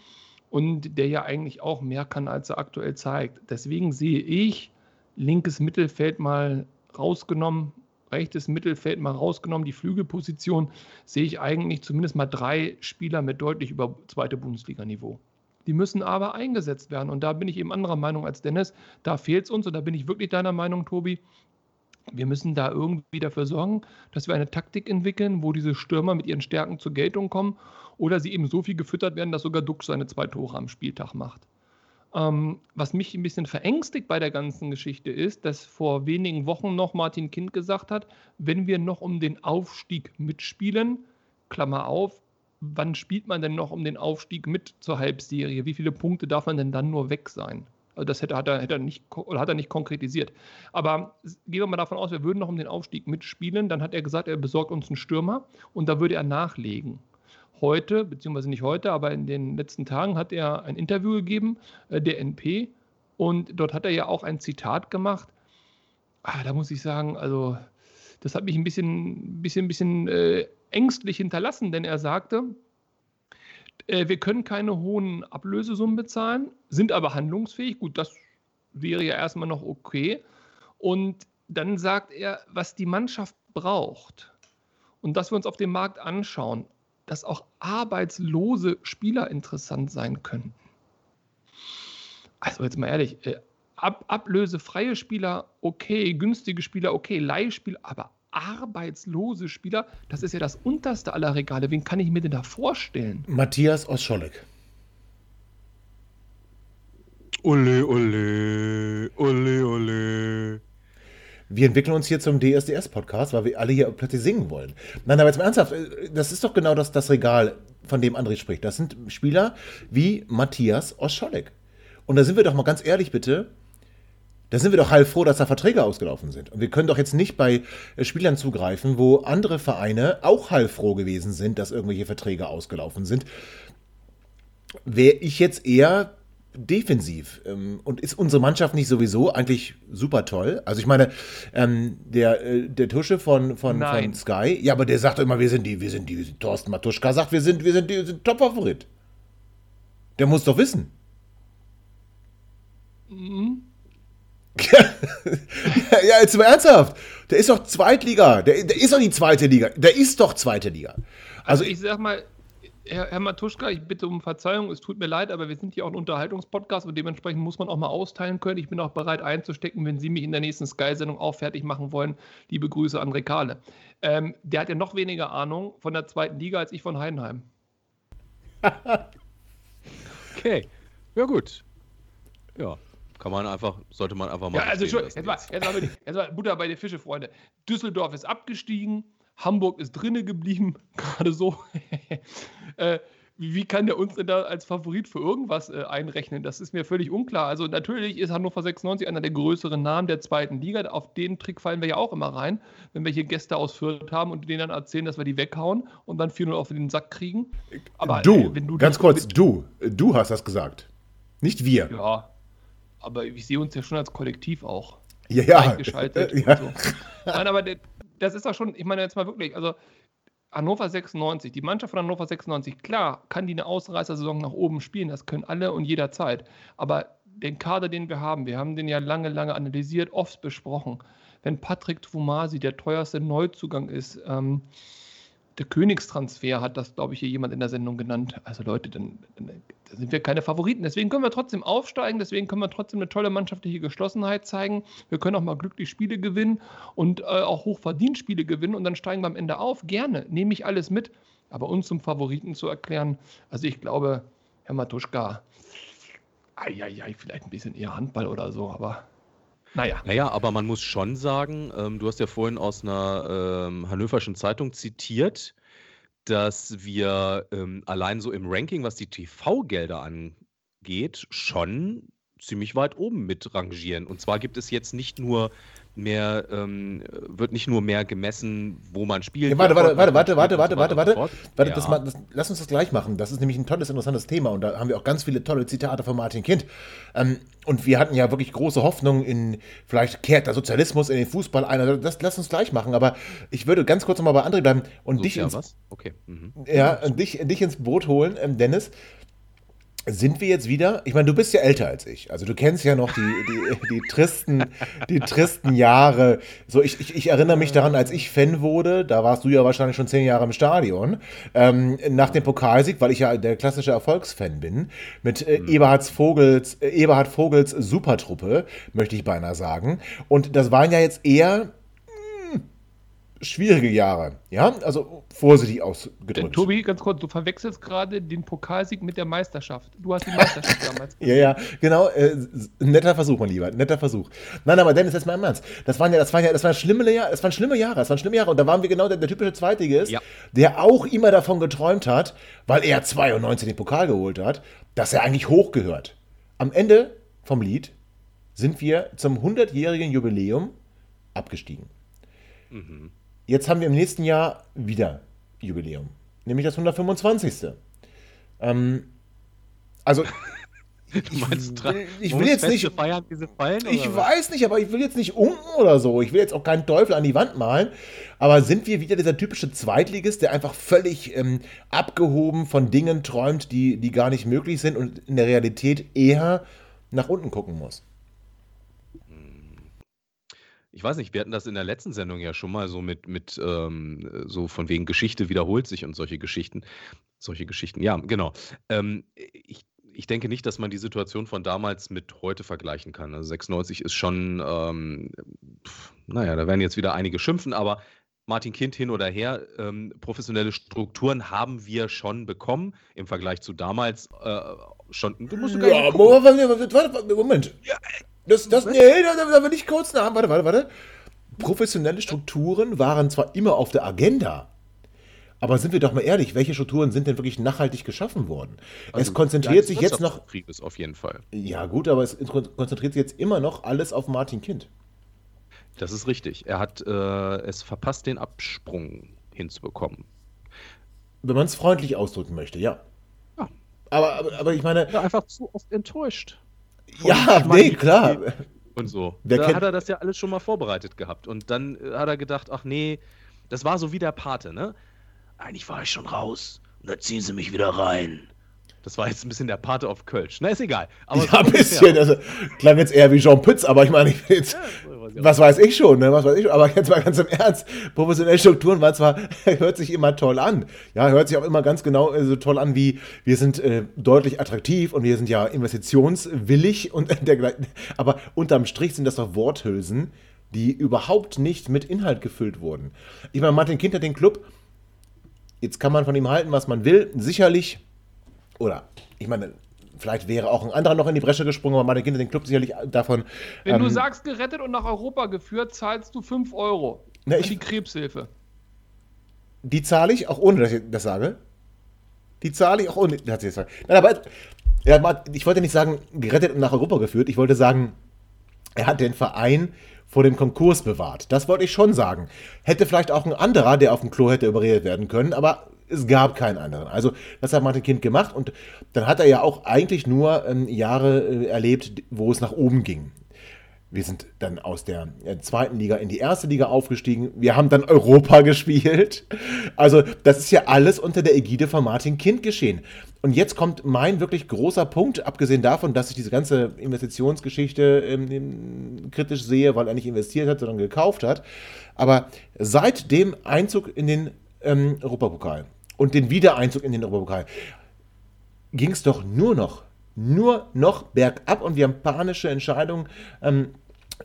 S3: und der ja eigentlich auch mehr kann, als er aktuell zeigt. Deswegen sehe ich linkes Mittelfeld mal rausgenommen rechtes Mittelfeld mal rausgenommen, die Flügelposition, sehe ich eigentlich zumindest mal drei Spieler mit deutlich über zweite Bundesliga-Niveau. Die müssen aber eingesetzt werden. Und da bin ich eben anderer Meinung als Dennis. Da fehlt es uns. Und da bin ich wirklich deiner Meinung, Tobi. Wir müssen da irgendwie dafür sorgen, dass wir eine Taktik entwickeln, wo diese Stürmer mit ihren Stärken zur Geltung kommen oder sie eben so viel gefüttert werden, dass sogar Dux seine zwei Tore am Spieltag macht. Ähm, was mich ein bisschen verängstigt bei der ganzen Geschichte ist, dass vor wenigen Wochen noch Martin Kind gesagt hat, wenn wir noch um den Aufstieg mitspielen, Klammer auf, wann spielt man denn noch um den Aufstieg mit zur Halbserie? Wie viele Punkte darf man denn dann nur weg sein? Also das hätte, hat, er, hätte er nicht, oder hat er nicht konkretisiert. Aber gehen wir mal davon aus, wir würden noch um den Aufstieg mitspielen. Dann hat er gesagt, er besorgt uns einen Stürmer und da würde er nachlegen heute, beziehungsweise nicht heute, aber in den letzten Tagen hat er ein Interview gegeben, äh, der NP, und dort hat er ja auch ein Zitat gemacht. Ah, da muss ich sagen, also das hat mich ein bisschen, bisschen, bisschen äh, ängstlich hinterlassen, denn er sagte, äh, wir können keine hohen Ablösesummen bezahlen, sind aber handlungsfähig. Gut, das wäre ja erstmal noch okay. Und dann sagt er, was die Mannschaft braucht und dass wir uns auf dem Markt anschauen, dass auch arbeitslose Spieler interessant sein könnten. Also jetzt mal ehrlich, äh, ab, ablösefreie Spieler okay, günstige Spieler okay, Leihspieler, aber arbeitslose Spieler, das ist ja das unterste aller Regale. Wen kann ich mir denn da vorstellen?
S2: Matthias Oscholek.
S4: Ole, ole, ole, ole.
S2: Wir entwickeln uns hier zum DSDS-Podcast, weil wir alle hier plötzlich singen wollen. Nein, aber jetzt mal ernsthaft, äh, das ist doch genau das, das Regal, von dem André spricht. Das sind Spieler wie Matthias Oscholek. Und da sind wir doch mal ganz ehrlich, bitte. Da sind wir doch heilfroh, dass da Verträge ausgelaufen sind. Und wir können doch jetzt nicht bei äh, Spielern zugreifen, wo andere Vereine auch heilfroh gewesen sind, dass irgendwelche Verträge ausgelaufen sind. Wäre ich jetzt eher defensiv. Ähm, und ist unsere Mannschaft nicht sowieso eigentlich super toll? Also ich meine, ähm, der, äh, der Tusche von, von, von Sky, ja, aber der sagt immer, wir sind die, wir sind die, Thorsten Matuschka sagt, wir sind, wir sind die sind Top-Favorit. Der muss doch wissen. Mhm. ja, jetzt mal ernsthaft. Der ist doch Zweitliga. Der, der ist doch die zweite Liga. Der ist doch zweite Liga.
S3: Also, also ich sag mal, Herr, Herr Matuschka, ich bitte um Verzeihung, es tut mir leid, aber wir sind hier auch ein Unterhaltungspodcast und dementsprechend muss man auch mal austeilen können. Ich bin auch bereit einzustecken, wenn Sie mich in der nächsten Sky-Sendung auch fertig machen wollen. Liebe Grüße an Rekale. Ähm, der hat ja noch weniger Ahnung von der zweiten Liga als ich von Heidenheim.
S4: okay, ja gut. Ja, kann man einfach, sollte man einfach mal. Ja,
S3: also schon, jetzt mal, jetzt, mal, jetzt mal Butter bei den Fische, Freunde. Düsseldorf ist abgestiegen, Hamburg ist drinne geblieben, gerade so. äh, wie kann der uns denn da als Favorit für irgendwas äh, einrechnen? Das ist mir völlig unklar. Also natürlich ist Hannover 96 einer der größeren Namen der zweiten Liga. Auf den Trick fallen wir ja auch immer rein, wenn wir hier Gäste aus Fürth haben und denen dann erzählen, dass wir die weghauen und dann 4-0 auf den Sack kriegen.
S2: Aber du, äh, du ganz kurz, du, du hast das gesagt. Nicht wir.
S3: Ja, aber ich sehe uns ja schon als Kollektiv auch.
S2: Ja, ja.
S3: Eingeschaltet ja. So. Nein, aber das ist doch schon, ich meine jetzt mal wirklich, also Hannover 96, die Mannschaft von Hannover 96, klar, kann die eine Ausreißersaison nach oben spielen, das können alle und jederzeit. Aber den Kader, den wir haben, wir haben den ja lange, lange analysiert, oft besprochen. Wenn Patrick Twumasi der teuerste Neuzugang ist, ähm, der Königstransfer hat das, glaube ich, hier jemand in der Sendung genannt. Also Leute, dann, dann, sind wir keine Favoriten. Deswegen können wir trotzdem aufsteigen, deswegen können wir trotzdem eine tolle mannschaftliche Geschlossenheit zeigen. Wir können auch mal glücklich Spiele gewinnen und äh, auch hochverdient Spiele gewinnen und dann steigen wir am Ende auf. Gerne, nehme ich alles mit. Aber uns zum Favoriten zu erklären, also ich glaube, Herr Matuschka, ai, ai, ai, vielleicht ein bisschen eher Handball oder so, aber
S4: naja. Naja, aber man muss schon sagen, ähm, du hast ja vorhin aus einer ähm, Hannoverschen Zeitung zitiert, dass wir ähm, allein so im Ranking, was die TV-Gelder angeht, schon ziemlich weit oben mit rangieren. Und zwar gibt es jetzt nicht nur mehr, ähm, wird nicht nur mehr gemessen, wo man spielt.
S2: Ja, warte, warte, warte, warte, warte, warte, warte, warte, warte, ja. das, das, lass uns das gleich machen. Das ist nämlich ein tolles, interessantes Thema und da haben wir auch ganz viele tolle Zitate von Martin Kind. Ähm, und wir hatten ja wirklich große Hoffnung in, vielleicht kehrt der Sozialismus in den Fußball ein. Also das lass uns gleich machen. Aber ich würde ganz kurz nochmal bei André bleiben und dich ins, was? Okay. Mhm. Ja, dich, dich ins Boot holen, ähm, Dennis sind wir jetzt wieder, ich meine, du bist ja älter als ich, also du kennst ja noch die, die, die, tristen, die tristen Jahre. So, ich, ich, ich erinnere mich daran, als ich Fan wurde, da warst du ja wahrscheinlich schon zehn Jahre im Stadion, ähm, nach dem Pokalsieg, weil ich ja der klassische Erfolgsfan bin, mit äh, mhm. Eberhard Vogels, äh, Eberhard Vogels Supertruppe, möchte ich beinahe sagen. Und das waren ja jetzt eher schwierige Jahre. Ja, also vorsichtig ausgedrückt. Denn,
S3: Tobi, ganz kurz, du verwechselst gerade den Pokalsieg mit der Meisterschaft. Du hast die Meisterschaft
S2: damals. ja, ja, genau. Äh, netter Versuch, mein Lieber, netter Versuch. Nein, aber Dennis, jetzt mal im Ernst. Das waren ja, das waren ja, das waren schlimme Jahre, das waren schlimme Jahre, das waren schlimme Jahre. Und da waren wir genau der, der typische Zweitligist, ja. der auch immer davon geträumt hat, weil er 92 den Pokal geholt hat, dass er eigentlich hochgehört. Am Ende vom Lied sind wir zum 100-jährigen Jubiläum abgestiegen. Mhm. Jetzt haben wir im nächsten Jahr wieder Jubiläum, nämlich das 125. Ähm, also
S4: Du meinst,
S2: ich will, ich will jetzt nicht feiern, diese Fallen, Ich was? weiß nicht, aber ich will jetzt nicht unken oder so. Ich will jetzt auch keinen Teufel an die Wand malen. Aber sind wir wieder dieser typische Zweitligist, der einfach völlig ähm, abgehoben von Dingen träumt, die, die gar nicht möglich sind und in der Realität eher nach unten gucken muss?
S4: Ich weiß nicht, wir hatten das in der letzten Sendung ja schon mal so mit, mit ähm, so von wegen Geschichte wiederholt sich und solche Geschichten. Solche Geschichten, ja, genau. Ähm, ich, ich denke nicht, dass man die Situation von damals mit heute vergleichen kann. Also 96 ist schon, ähm, pf, naja, da werden jetzt wieder einige schimpfen, aber Martin Kind hin oder her, ähm, professionelle Strukturen haben wir schon bekommen im Vergleich zu damals. Äh, schon.
S2: Du musst ja, Moment. Ja, das, das, nee, da, da will ich kurz nach. Warte, warte, warte. Professionelle Strukturen waren zwar immer auf der Agenda, aber sind wir doch mal ehrlich, welche Strukturen sind denn wirklich nachhaltig geschaffen worden? Also, es konzentriert sich jetzt noch.
S4: Ist auf jeden Fall.
S2: Ja, gut, aber es konzentriert sich jetzt immer noch alles auf Martin Kind.
S4: Das ist richtig. Er hat äh, es verpasst, den Absprung hinzubekommen.
S2: Wenn man es freundlich ausdrücken möchte, ja. ja. Aber, aber, aber ich meine.
S4: Ja, einfach zu oft enttäuscht.
S2: Ja, nee, klar.
S4: Und so. Wer da hat er das ja alles schon mal vorbereitet gehabt. Und dann äh, hat er gedacht, ach nee, das war so wie der Pate, ne? Eigentlich war ich schon raus. Und da ziehen sie mich wieder rein. Das war jetzt ein bisschen der Pate auf Kölsch. Na, ist egal.
S2: Aber ja, ein bisschen. Also, klang jetzt eher wie Jean Pütz, aber ich meine, ich jetzt, ja, was weiß ich schon, ne? Was weiß ich schon. Aber jetzt mal ganz im Ernst. Professionelle Strukturen waren zwar, hört sich immer toll an. Ja, hört sich auch immer ganz genau äh, so toll an wie, wir sind äh, deutlich attraktiv und wir sind ja investitionswillig und dergleichen. Aber unterm Strich sind das doch Worthülsen, die überhaupt nicht mit Inhalt gefüllt wurden. Ich meine, Martin Kind hat den Club, jetzt kann man von ihm halten, was man will. Sicherlich oder ich meine, vielleicht wäre auch ein anderer noch in die Bresche gesprungen, aber meine Kinder den Club sicherlich davon.
S3: Wenn ähm, du sagst, gerettet und nach Europa geführt, zahlst du 5 Euro.
S2: Na, ich,
S3: die Krebshilfe.
S2: Die zahle ich, auch ohne dass ich das sage. Die zahle ich auch ohne, dass ich das sage. Nein, aber ja, ich wollte nicht sagen, gerettet und nach Europa geführt. Ich wollte sagen, er hat den Verein vor dem Konkurs bewahrt. Das wollte ich schon sagen. Hätte vielleicht auch ein anderer, der auf dem Klo hätte überredet werden können, aber es gab keinen anderen. Also das hat Martin Kind gemacht und dann hat er ja auch eigentlich nur ähm, Jahre äh, erlebt, wo es nach oben ging. Wir sind dann aus der äh, zweiten Liga in die erste Liga aufgestiegen. Wir haben dann Europa gespielt. Also das ist ja alles unter der Ägide von Martin Kind geschehen. Und jetzt kommt mein wirklich großer Punkt, abgesehen davon, dass ich diese ganze Investitionsgeschichte ähm, kritisch sehe, weil er nicht investiert hat, sondern gekauft hat. Aber seit dem Einzug in den ähm, Europapokal und den Wiedereinzug in den Europapokal ging es doch nur noch, nur noch bergab und wir haben panische Entscheidungen ähm,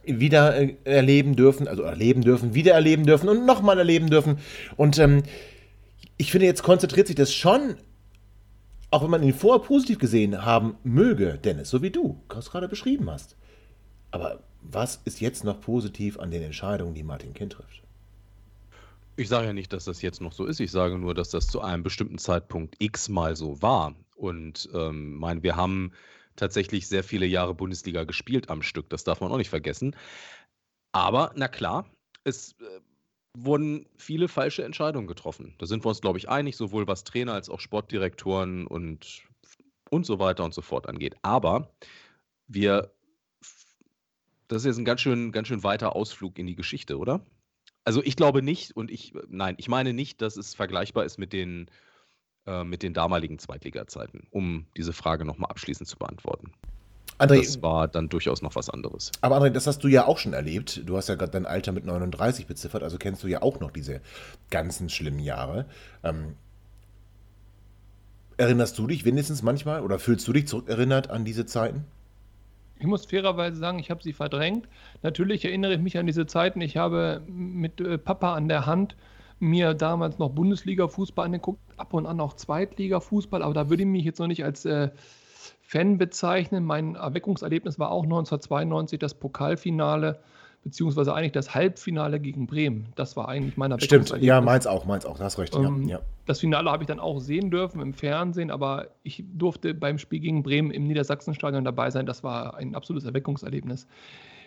S2: wieder äh, erleben dürfen, also erleben dürfen, wieder erleben dürfen und nochmal erleben dürfen. Und ähm, ich finde, jetzt konzentriert sich das schon, auch wenn man ihn vorher positiv gesehen haben möge, Dennis, so wie du es gerade beschrieben hast. Aber was ist jetzt noch positiv an den Entscheidungen, die Martin Kind trifft?
S4: Ich sage ja nicht, dass das jetzt noch so ist. Ich sage nur, dass das zu einem bestimmten Zeitpunkt x mal so war. Und ähm, mein, wir haben tatsächlich sehr viele Jahre Bundesliga gespielt am Stück. Das darf man auch nicht vergessen. Aber, na klar, es äh, wurden viele falsche Entscheidungen getroffen. Da sind wir uns, glaube ich, einig, sowohl was Trainer als auch Sportdirektoren und, und so weiter und so fort angeht. Aber wir, das ist jetzt ein ganz schön, ganz schön weiter Ausflug in die Geschichte, oder? Also ich glaube nicht und ich, nein, ich meine nicht, dass es vergleichbar ist mit den, äh, mit den damaligen Zweitliga-Zeiten, um diese Frage nochmal abschließend zu beantworten. André, das war dann durchaus noch was anderes.
S2: Aber André, das hast du ja auch schon erlebt. Du hast ja gerade dein Alter mit 39 beziffert, also kennst du ja auch noch diese ganzen schlimmen Jahre. Ähm, erinnerst du dich wenigstens manchmal oder fühlst du dich zurückerinnert an diese Zeiten?
S3: Ich muss fairerweise sagen, ich habe sie verdrängt. Natürlich erinnere ich mich an diese Zeiten. Ich habe mit äh, Papa an der Hand mir damals noch Bundesliga-Fußball angeguckt, ab und an auch Zweitliga-Fußball, aber da würde ich mich jetzt noch nicht als äh, Fan bezeichnen. Mein Erweckungserlebnis war auch 1992 das Pokalfinale beziehungsweise eigentlich das Halbfinale gegen Bremen. Das war eigentlich meiner
S2: Stimmt, ja, meins auch, meins auch, das recht. Ähm,
S3: ja. Das Finale habe ich dann auch sehen dürfen im Fernsehen, aber ich durfte beim Spiel gegen Bremen im Niedersachsenstadion dabei sein. Das war ein absolutes Erweckungserlebnis.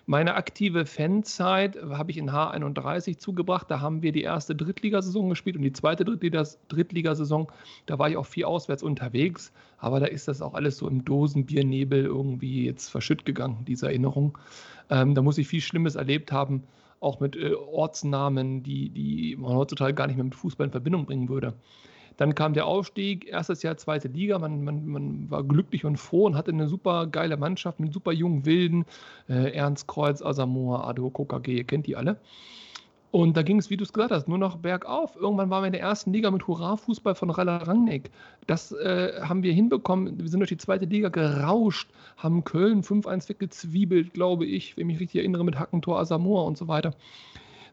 S3: Meine aktive Fanzeit habe ich in H31 zugebracht. Da haben wir die erste Drittligasaison gespielt und die zweite Drittligasaison. Da war ich auch viel auswärts unterwegs. Aber da ist das auch alles so im Dosenbiernebel irgendwie jetzt verschütt gegangen, diese Erinnerung. Ähm, da muss ich viel Schlimmes erlebt haben, auch mit äh, Ortsnamen, die, die man heutzutage gar nicht mehr mit Fußball in Verbindung bringen würde. Dann kam der Aufstieg, erstes Jahr zweite Liga. Man, man, man war glücklich und froh und hatte eine super geile Mannschaft mit super jungen Wilden. Äh, Ernst Kreuz, Asamoah, Ado, Kokage, ihr kennt die alle. Und da ging es, wie du es gesagt hast, nur noch bergauf. Irgendwann waren wir in der ersten Liga mit Hurra-Fußball von Raller Rangnick. Das äh, haben wir hinbekommen. Wir sind durch die zweite Liga gerauscht, haben Köln 5-1 weggezwiebelt, glaube ich, wenn ich mich richtig erinnere, mit Hackentor, Asamoah und so weiter.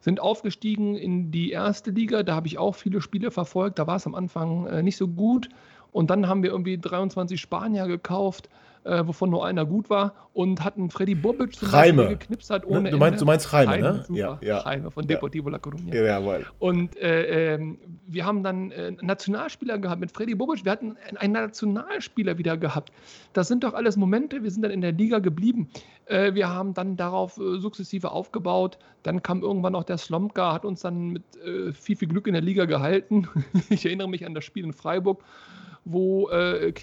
S3: Sind aufgestiegen in die erste Liga. Da habe ich auch viele Spiele verfolgt. Da war es am Anfang äh, nicht so gut. Und dann haben wir irgendwie 23 Spanier gekauft äh, wovon nur einer gut war, und hatten Freddy Bobic
S2: zum Reime.
S3: Beispiel geknipst hat ohne
S2: du meinst, Ende. Du meinst Reime, Reime ne?
S3: Super. Ja, ja. Reime von Deportivo ja. La Coruña.
S2: Ja, jawohl.
S3: Und äh, äh, wir haben dann äh, Nationalspieler gehabt mit Freddy Bobic. Wir hatten einen Nationalspieler wieder gehabt. Das sind doch alles Momente. Wir sind dann in der Liga geblieben. Äh, wir haben dann darauf äh, sukzessive aufgebaut. Dann kam irgendwann auch der Slomka, hat uns dann mit viel, viel Glück in der Liga gehalten. ich erinnere mich an das Spiel in Freiburg, wo äh,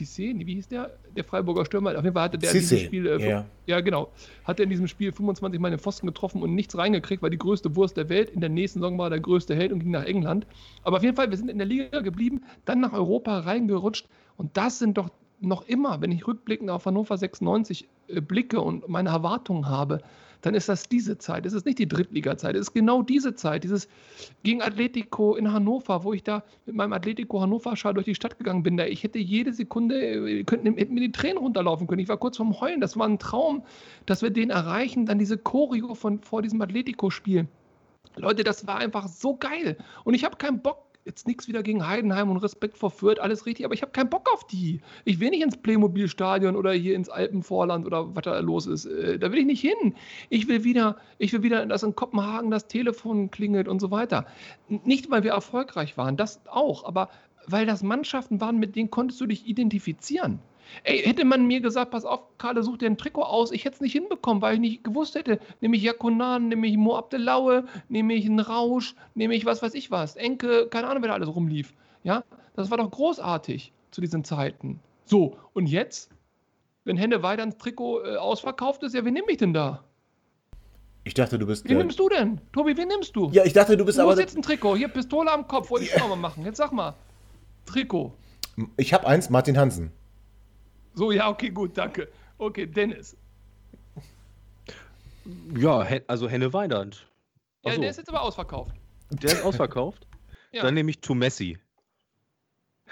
S3: Kissé, wie hieß der? Der Freiburger Stürmer. Auf jeden Fall hatte der
S2: in
S3: diesem Spiel, äh, yeah. ja genau, hat er in diesem Spiel 25 Mal den Pfosten getroffen und nichts reingekriegt, war die größte Wurst der Welt. In der nächsten Saison war er der größte Held und ging nach England. Aber auf jeden Fall, wir sind in der Liga geblieben, dann nach Europa reingerutscht und das sind doch noch immer, wenn ich rückblickend auf Hannover 96 äh, blicke und meine Erwartungen habe, dann ist das diese Zeit. Es ist nicht die Drittliga-Zeit. Es ist genau diese Zeit. Dieses gegen Atletico in Hannover, wo ich da mit meinem Atletico Hannover-Schal durch die Stadt gegangen bin. Da ich hätte jede Sekunde, äh, könnten, hätten mir die Tränen runterlaufen können. Ich war kurz vorm Heulen. Das war ein Traum, dass wir den erreichen. Dann diese Choreo von vor diesem Atletico-Spiel. Leute, das war einfach so geil. Und ich habe keinen Bock, jetzt nichts wieder gegen Heidenheim und Respekt vor Fürth, alles richtig, aber ich habe keinen Bock auf die. Ich will nicht ins Playmobil-Stadion oder hier ins Alpenvorland oder was da los ist. Äh, da will ich nicht hin. Ich will wieder, ich will wieder, dass in Kopenhagen das Telefon klingelt und so weiter. Nicht, weil wir erfolgreich waren, das auch, aber weil das Mannschaften waren, mit denen konntest du dich identifizieren. Ey, hätte man mir gesagt, pass auf, Karle, such dir ein Trikot aus, ich hätte es nicht hinbekommen, weil ich nicht gewusst hätte. Nehme ich Jakonan, nehme ich Mo Abdelaue, nehme ich einen Rausch, nehme ich was weiß ich was. Enke, keine Ahnung, wer da alles rumlief. Ja, das war doch großartig zu diesen Zeiten. So, und jetzt, wenn Henne weiter ins Trikot äh, ausverkauft ist, ja, wen nehme ich denn da?
S2: Ich dachte, du bist.
S3: Wen nimmst du denn? Tobi, wen nimmst du?
S2: Ja, ich dachte, du bist
S3: du
S2: aber.
S3: Du jetzt ein Trikot. Hier, Pistole am Kopf, wollte ich auch mal machen. Jetzt sag mal. Trikot.
S2: Ich habe eins, Martin Hansen.
S3: So, ja, okay, gut, danke. Okay, Dennis.
S4: Ja, also Henne Weinand.
S3: Ja, der ist jetzt aber ausverkauft.
S4: Der ist ausverkauft? ja. Dann nehme ich To Messi.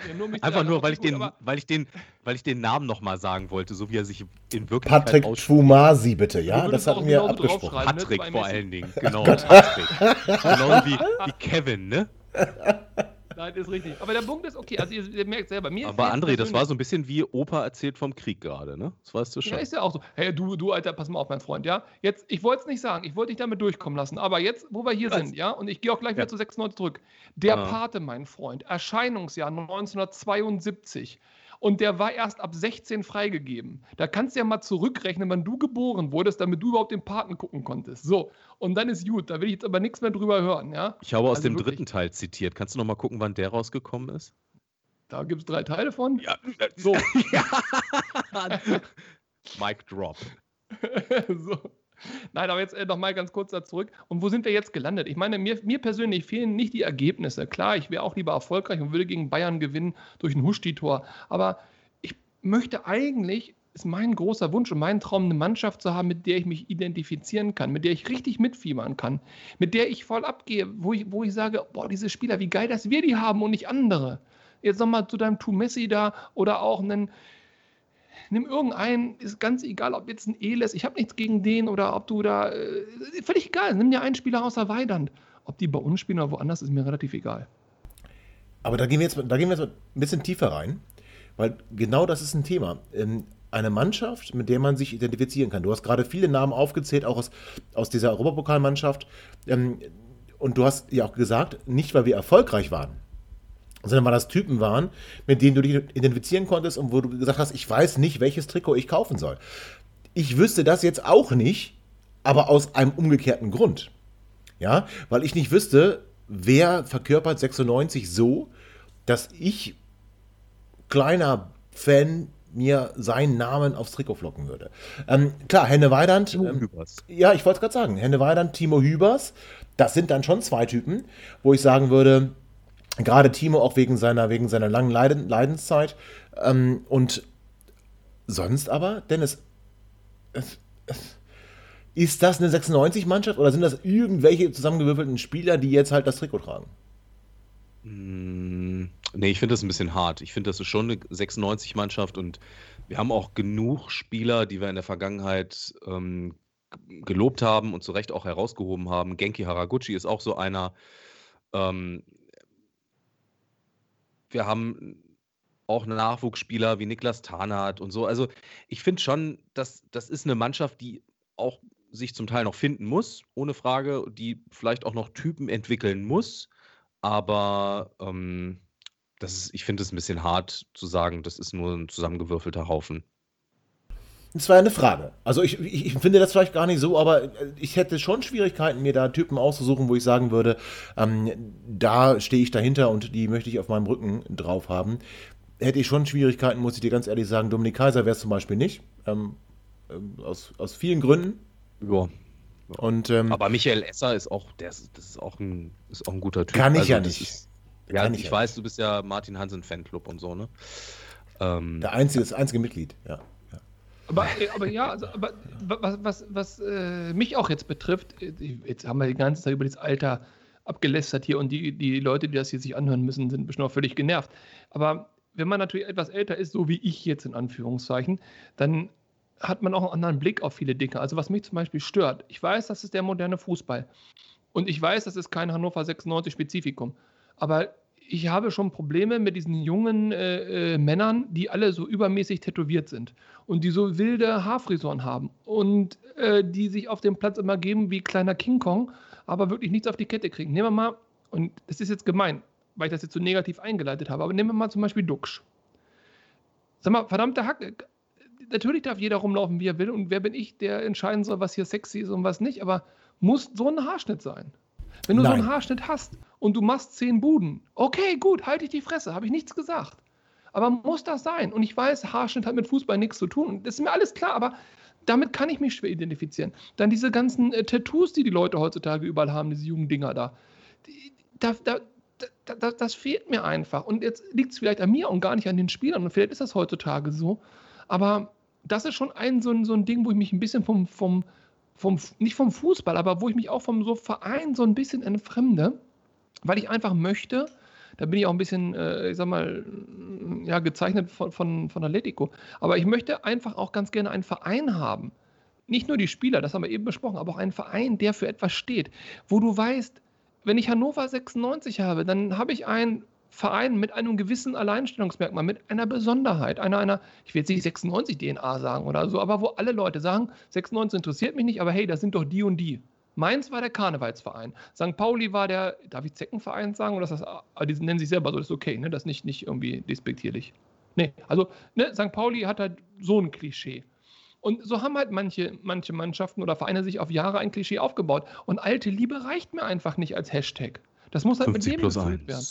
S4: Ja, nur Einfach nur, weil ich, gut, den, weil, ich den, weil ich den Namen nochmal sagen wollte, so wie er sich in Wirklichkeit
S2: Patrick Twumasi, bitte, ja? Das hatten wir abgesprochen.
S4: Ne, Patrick ne, vor allen Dingen, genau. Patrick. Genauso wie, wie Kevin, ne?
S3: Nein, ist richtig. Aber der Punkt ist, okay, also ihr, ihr merkt selber, mir
S4: Aber André, das war so ein bisschen wie Opa erzählt vom Krieg gerade, ne? Das weißt du schon.
S3: Ja, ist ja auch so. Hey, du, du, Alter, pass mal auf, mein Freund, ja? Jetzt, ich wollte es nicht sagen, ich wollte dich damit durchkommen lassen, aber jetzt, wo wir hier Was? sind, ja? Und ich gehe auch gleich ja. wieder zu 96 zurück. Der ah. Pate, mein Freund, Erscheinungsjahr 1972 und der war erst ab 16 freigegeben. Da kannst du ja mal zurückrechnen, wann du geboren wurdest, damit du überhaupt den Paten gucken konntest. So, und dann ist gut. Da will ich jetzt aber nichts mehr drüber hören, ja?
S4: Ich habe aus also dem wirklich. dritten Teil zitiert. Kannst du noch mal gucken, wann der rausgekommen ist?
S3: Da gibt es drei Teile von.
S4: Ja, so. Mic drop.
S3: so. Nein, aber jetzt äh, noch mal ganz kurz da zurück. Und wo sind wir jetzt gelandet? Ich meine, mir, mir persönlich fehlen nicht die Ergebnisse. Klar, ich wäre auch lieber erfolgreich und würde gegen Bayern gewinnen durch ein Huschti-Tor. Aber ich möchte eigentlich, ist mein großer Wunsch und mein Traum, eine Mannschaft zu haben, mit der ich mich identifizieren kann, mit der ich richtig mitfiebern kann, mit der ich voll abgehe, wo ich, wo ich sage, boah, diese Spieler, wie geil, dass wir die haben und nicht andere. Jetzt nochmal zu deinem Tu Messi da oder auch einen nimm irgendeinen, ist ganz egal, ob jetzt ein Eles, ich habe nichts gegen den oder ob du da, äh, völlig egal, nimm dir einen Spieler außer Weidand. Ob die bei uns spielen oder woanders, ist mir relativ egal.
S2: Aber da gehen wir jetzt, da gehen wir jetzt ein bisschen tiefer rein, weil genau das ist ein Thema. Ähm, eine Mannschaft, mit der man sich identifizieren kann. Du hast gerade viele Namen aufgezählt, auch aus, aus dieser Europapokalmannschaft. Ähm, und du hast ja auch gesagt, nicht weil wir erfolgreich waren, sondern weil das Typen waren, mit denen du dich identifizieren konntest und wo du gesagt hast, ich weiß nicht, welches Trikot ich kaufen soll. Ich wüsste das jetzt auch nicht, aber aus einem umgekehrten Grund. Ja, weil ich nicht wüsste, wer verkörpert 96 so, dass ich, kleiner Fan, mir seinen Namen aufs Trikot flocken würde. Ähm, klar, Henne Weidand. Ähm, ja, ich wollte es gerade sagen. Henne Weidand, Timo Hübers. Das sind dann schon zwei Typen, wo ich sagen würde, Gerade Timo auch wegen seiner, wegen seiner langen Leiden, Leidenszeit. Ähm, und sonst aber, Dennis, ist das eine 96-Mannschaft oder sind das irgendwelche zusammengewürfelten Spieler, die jetzt halt das Trikot tragen?
S4: Mm, nee, ich finde das ein bisschen hart. Ich finde, das ist schon eine 96-Mannschaft und wir haben auch genug Spieler, die wir in der Vergangenheit ähm, gelobt haben und zu Recht auch herausgehoben haben. Genki Haraguchi ist auch so einer. Ähm, wir haben auch Nachwuchsspieler wie Niklas Tarnath und so. Also ich finde schon, dass das ist eine Mannschaft, die auch sich zum Teil noch finden muss, ohne Frage, die vielleicht auch noch Typen entwickeln muss. Aber ähm, das ist, ich finde es ein bisschen hart zu sagen, das ist nur ein zusammengewürfelter Haufen.
S2: Das war eine Frage. Also ich, ich, ich, finde das vielleicht gar nicht so, aber ich hätte schon Schwierigkeiten, mir da Typen auszusuchen, wo ich sagen würde, ähm, da stehe ich dahinter und die möchte ich auf meinem Rücken drauf haben. Hätte ich schon Schwierigkeiten, muss ich dir ganz ehrlich sagen. Dominik Kaiser wäre es zum Beispiel nicht. Ähm, ähm, aus, aus vielen Gründen.
S4: Ja. Und, ähm, aber Michael Esser ist auch, der ist, das ist auch ein, ist auch ein guter Typ.
S2: Kann ich also, ja nicht.
S4: Ist, ja, ich, ich weiß, nicht. du bist ja Martin Hansen Fanclub und so, ne?
S2: Ähm, der einzige, das einzige Mitglied, ja.
S3: Aber, äh, aber ja, also, aber was, was, was äh, mich auch jetzt betrifft, äh, jetzt haben wir die ganze Zeit über das Alter abgelästert hier und die, die Leute, die das hier sich anhören müssen, sind bestimmt auch völlig genervt. Aber wenn man natürlich etwas älter ist, so wie ich jetzt in Anführungszeichen, dann hat man auch einen anderen Blick auf viele Dinge. Also was mich zum Beispiel stört, ich weiß, das ist der moderne Fußball. Und ich weiß, das ist kein Hannover 96 Spezifikum. Aber ich habe schon Probleme mit diesen jungen äh, äh, Männern, die alle so übermäßig tätowiert sind und die so wilde Haarfrisuren haben und äh, die sich auf dem Platz immer geben wie kleiner King Kong, aber wirklich nichts auf die Kette kriegen. Nehmen wir mal, und das ist jetzt gemein, weil ich das jetzt so negativ eingeleitet habe, aber nehmen wir mal zum Beispiel Duxch. Sag mal, verdammte Hacke, natürlich darf jeder rumlaufen, wie er will. Und wer bin ich, der entscheiden soll, was hier sexy ist und was nicht. Aber muss so ein Haarschnitt sein. Wenn du Nein. so einen Haarschnitt hast und du machst zehn Buden, okay, gut, halte ich die Fresse, habe ich nichts gesagt. Aber muss das sein? Und ich weiß, Haarschnitt hat mit Fußball nichts zu tun. Das ist mir alles klar, aber damit kann ich mich schwer identifizieren. Dann diese ganzen äh, Tattoos, die die Leute heutzutage überall haben, diese jungen Dinger da. Die, da, da, da das fehlt mir einfach. Und jetzt liegt es vielleicht an mir und gar nicht an den Spielern. Und vielleicht ist das heutzutage so. Aber das ist schon ein so, ein so ein Ding, wo ich mich ein bisschen vom, vom, vom, nicht vom Fußball, aber wo ich mich auch vom so Verein so ein bisschen entfremde, weil ich einfach möchte, da bin ich auch ein bisschen, äh, ich sag mal, ja, gezeichnet von, von, von Atletico, aber ich möchte einfach auch ganz gerne einen Verein haben. Nicht nur die Spieler, das haben wir eben besprochen, aber auch einen Verein, der für etwas steht, wo du weißt, wenn ich Hannover 96 habe, dann habe ich einen Verein mit einem gewissen Alleinstellungsmerkmal, mit einer Besonderheit, einer, einer, ich will jetzt nicht 96 DNA sagen oder so, aber wo alle Leute sagen, 96 interessiert mich nicht, aber hey, das sind doch die und die. Mainz war der Karnevalsverein. St. Pauli war der, darf ich Zeckenverein sagen? Oder ist das, ah, die nennen sich selber so, das ist okay, ne? Das ist nicht, nicht irgendwie despektierlich. Nee, also ne, St. Pauli hat halt so ein Klischee. Und so haben halt manche, manche Mannschaften oder Vereine sich auf Jahre ein Klischee aufgebaut. Und alte Liebe reicht mir einfach nicht als Hashtag. Das muss halt mit dem gefüllt werden.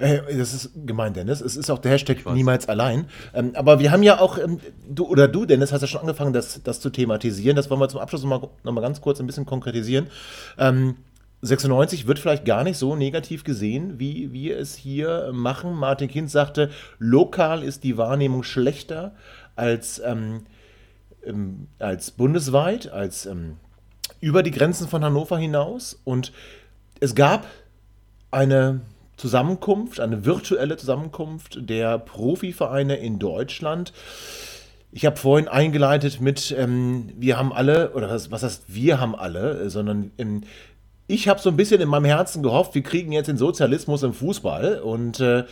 S2: Äh, das ist gemein, Dennis. Es ist auch der Hashtag niemals allein. Ähm, aber wir haben ja auch, ähm, du oder du, Dennis, hast ja schon angefangen, das, das zu thematisieren. Das wollen wir zum Abschluss nochmal noch mal ganz kurz ein bisschen konkretisieren. Ähm, 96 wird vielleicht gar nicht so negativ gesehen, wie wir es hier machen. Martin Kind sagte, lokal ist die Wahrnehmung schlechter als, ähm, ähm, als bundesweit, als ähm, über die Grenzen von Hannover hinaus. Und es gab eine Zusammenkunft, eine virtuelle Zusammenkunft der Profivereine in Deutschland. Ich habe vorhin eingeleitet mit, ähm, wir haben alle, oder was, was heißt wir haben alle, sondern ähm, ich habe so ein bisschen in meinem Herzen gehofft, wir kriegen jetzt den Sozialismus im Fußball. Und äh,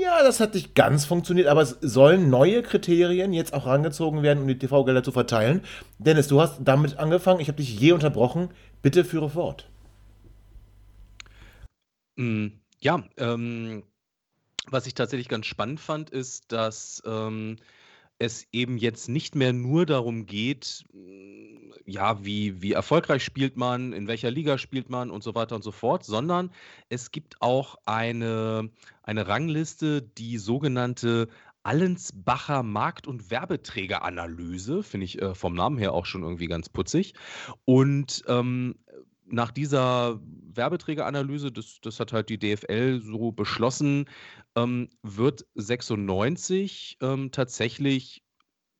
S2: ja, das hat nicht ganz funktioniert, aber es sollen neue Kriterien jetzt auch rangezogen werden, um die TV-Gelder zu verteilen. Dennis, du hast damit angefangen, ich habe dich je unterbrochen. Bitte führe fort.
S4: Mm. Ja, ähm, was ich tatsächlich ganz spannend fand, ist, dass ähm, es eben jetzt nicht mehr nur darum geht, mm, ja, wie, wie erfolgreich spielt man, in welcher Liga spielt man und so weiter und so fort, sondern es gibt auch eine, eine Rangliste, die sogenannte Allensbacher Markt- und Werbeträgeranalyse, finde ich äh, vom Namen her auch schon irgendwie ganz putzig. Und ähm, nach dieser Werbeträgeranalyse, das, das hat halt die DFL so beschlossen, ähm, wird 96 ähm, tatsächlich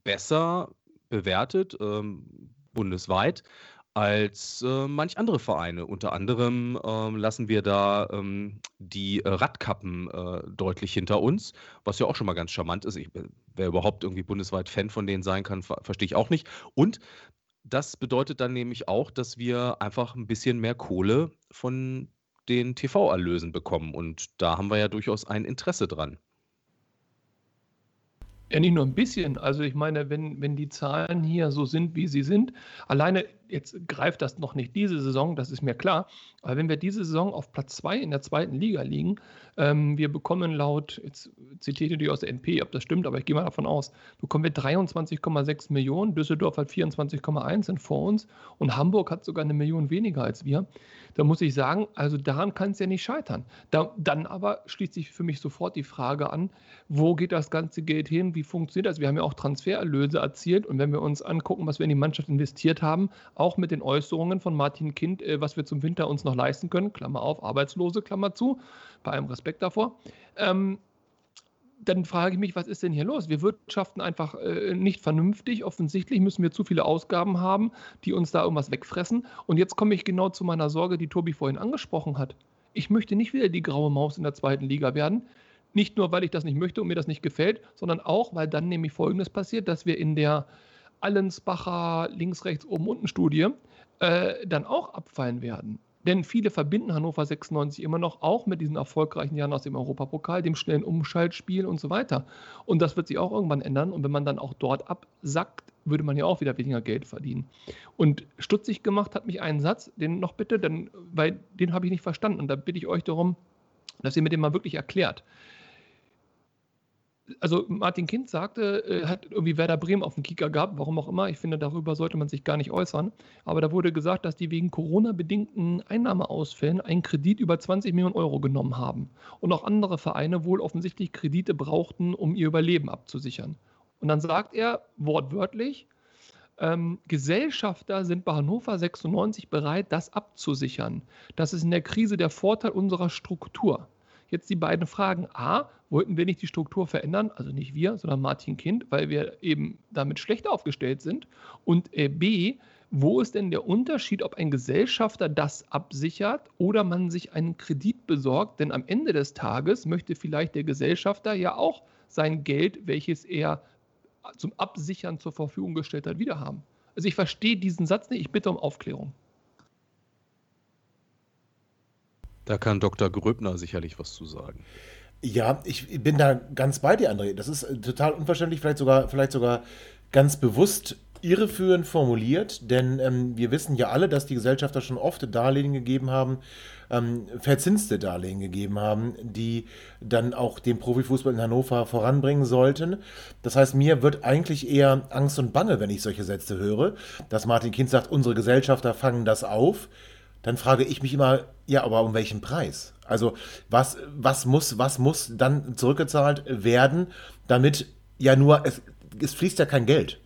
S4: besser bewertet, ähm, bundesweit, als äh, manch andere Vereine. Unter anderem ähm, lassen wir da ähm, die äh, Radkappen äh, deutlich hinter uns, was ja auch schon mal ganz charmant ist. Ich, wer überhaupt irgendwie bundesweit Fan von denen sein kann, ver verstehe ich auch nicht. Und das bedeutet dann nämlich auch, dass wir einfach ein bisschen mehr Kohle von den TV-Erlösen bekommen. Und da haben wir ja durchaus ein Interesse dran.
S3: Ja, nicht nur ein bisschen. Also ich meine, wenn, wenn die Zahlen hier so sind, wie sie sind, alleine jetzt greift das noch nicht diese Saison, das ist mir klar. Aber wenn wir diese Saison auf Platz 2 in der zweiten Liga liegen, ähm, wir bekommen laut, jetzt zitiere ich aus der NP, ob das stimmt, aber ich gehe mal davon aus, bekommen wir 23,6 Millionen, Düsseldorf hat 24,1 sind vor uns und Hamburg hat sogar eine Million weniger als wir. Da muss ich sagen, also daran kann es ja nicht scheitern. Da, dann aber schließt sich für mich sofort die Frage an, wo geht das ganze Geld hin, wie funktioniert das? Wir haben ja auch Transfererlöse erzielt und wenn wir uns angucken, was wir in die Mannschaft investiert haben, auch mit den Äußerungen von Martin Kind, äh, was wir zum Winter uns noch leisten können, Klammer auf, Arbeitslose, Klammer zu, bei allem Respekt davor. Ähm, dann frage ich mich, was ist denn hier los? Wir wirtschaften einfach äh, nicht vernünftig. Offensichtlich müssen wir zu viele Ausgaben haben, die uns da irgendwas wegfressen. Und jetzt komme ich genau zu meiner Sorge, die Tobi vorhin angesprochen hat. Ich möchte nicht wieder die graue Maus in der zweiten Liga werden. Nicht nur, weil ich das nicht möchte und mir das nicht gefällt, sondern auch, weil dann nämlich Folgendes passiert, dass wir in der Allensbacher links, rechts, oben, unten Studie äh, dann auch abfallen werden. Denn viele verbinden Hannover 96 immer noch auch mit diesen erfolgreichen Jahren aus dem Europapokal, dem schnellen Umschaltspiel und so weiter. Und das wird sich auch irgendwann ändern. Und wenn man dann auch dort absackt, würde man ja auch wieder weniger Geld verdienen. Und stutzig gemacht hat mich einen Satz, den noch bitte, denn, weil den habe ich nicht verstanden. Und da bitte ich euch darum, dass ihr mir den mal wirklich erklärt also Martin Kind sagte, er hat irgendwie Werder Bremen auf dem Kicker gehabt, warum auch immer. Ich finde, darüber sollte man sich gar nicht äußern. Aber da wurde gesagt, dass die wegen Corona-bedingten Einnahmeausfällen einen Kredit über 20 Millionen Euro genommen haben. Und auch andere Vereine wohl offensichtlich Kredite brauchten, um ihr Überleben abzusichern. Und dann sagt er wortwörtlich, ähm, Gesellschafter sind bei Hannover 96 bereit, das abzusichern. Das ist in der Krise der Vorteil unserer Struktur. Jetzt die beiden Fragen. A, wollten wir nicht die Struktur verändern? Also nicht wir, sondern Martin Kind, weil wir eben damit schlecht aufgestellt sind. Und äh, B, wo ist denn der Unterschied, ob ein Gesellschafter das absichert oder man sich einen Kredit besorgt? Denn am Ende des Tages möchte vielleicht der Gesellschafter ja auch sein Geld, welches er zum Absichern zur Verfügung gestellt hat, wiederhaben. Also ich verstehe diesen Satz nicht, ich bitte um Aufklärung.
S4: Da kann Dr. Gröbner sicherlich was zu sagen.
S2: Ja, ich bin da ganz bei dir, André. Das ist äh, total unverständlich, vielleicht sogar, vielleicht sogar ganz bewusst irreführend formuliert, denn ähm, wir wissen ja alle, dass die Gesellschafter schon oft Darlehen gegeben haben, ähm, verzinste Darlehen gegeben haben, die dann auch den Profifußball in Hannover voranbringen sollten. Das heißt, mir wird eigentlich eher Angst und Bange, wenn ich solche Sätze höre, dass Martin Kind sagt, unsere Gesellschafter fangen das auf dann frage ich mich immer, ja, aber um welchen Preis? Also was, was, muss, was muss dann zurückgezahlt werden, damit ja nur, es, es fließt ja kein Geld.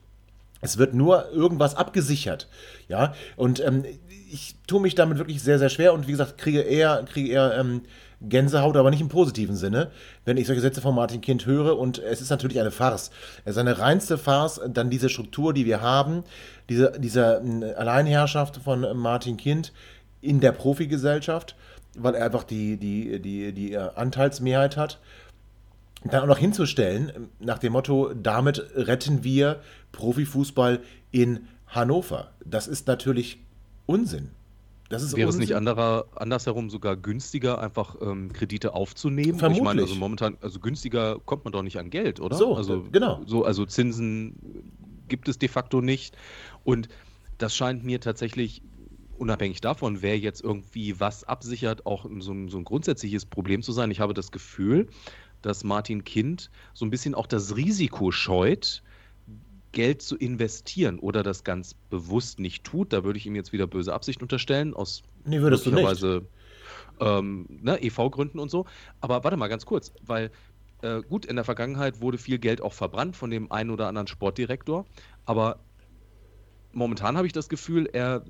S2: Es wird nur irgendwas abgesichert. Ja, und ähm, ich tue mich damit wirklich sehr, sehr schwer und wie gesagt, kriege eher, kriege eher ähm, Gänsehaut, aber nicht im positiven Sinne, wenn ich solche Sätze von Martin Kind höre. Und es ist natürlich eine Farce. Es ist eine reinste Farce, dann diese Struktur, die wir haben, diese, diese äh, Alleinherrschaft von Martin Kind, in der Profigesellschaft, weil er einfach die, die, die, die äh, Anteilsmehrheit hat. Dann auch noch hinzustellen, nach dem Motto, damit retten wir Profifußball in Hannover. Das ist natürlich Unsinn.
S4: Das ist Wäre Unsinn. es nicht anderer, andersherum sogar günstiger, einfach ähm, Kredite aufzunehmen?
S2: Vermutlich. Ich meine,
S4: also momentan, also günstiger kommt man doch nicht an Geld, oder?
S2: So,
S4: also,
S2: genau.
S4: So, also Zinsen gibt es de facto nicht. Und das scheint mir tatsächlich unabhängig davon, wer jetzt irgendwie was absichert, auch so ein, so ein grundsätzliches Problem zu sein. Ich habe das Gefühl, dass Martin Kind so ein bisschen auch das Risiko scheut, Geld zu investieren oder das ganz bewusst nicht tut. Da würde ich ihm jetzt wieder böse Absicht unterstellen, aus
S2: nee, würdest möglicherweise
S4: ähm, ne, EV-Gründen und so. Aber warte mal ganz kurz, weil äh, gut, in der Vergangenheit wurde viel Geld auch verbrannt von dem einen oder anderen Sportdirektor, aber momentan habe ich das Gefühl, er,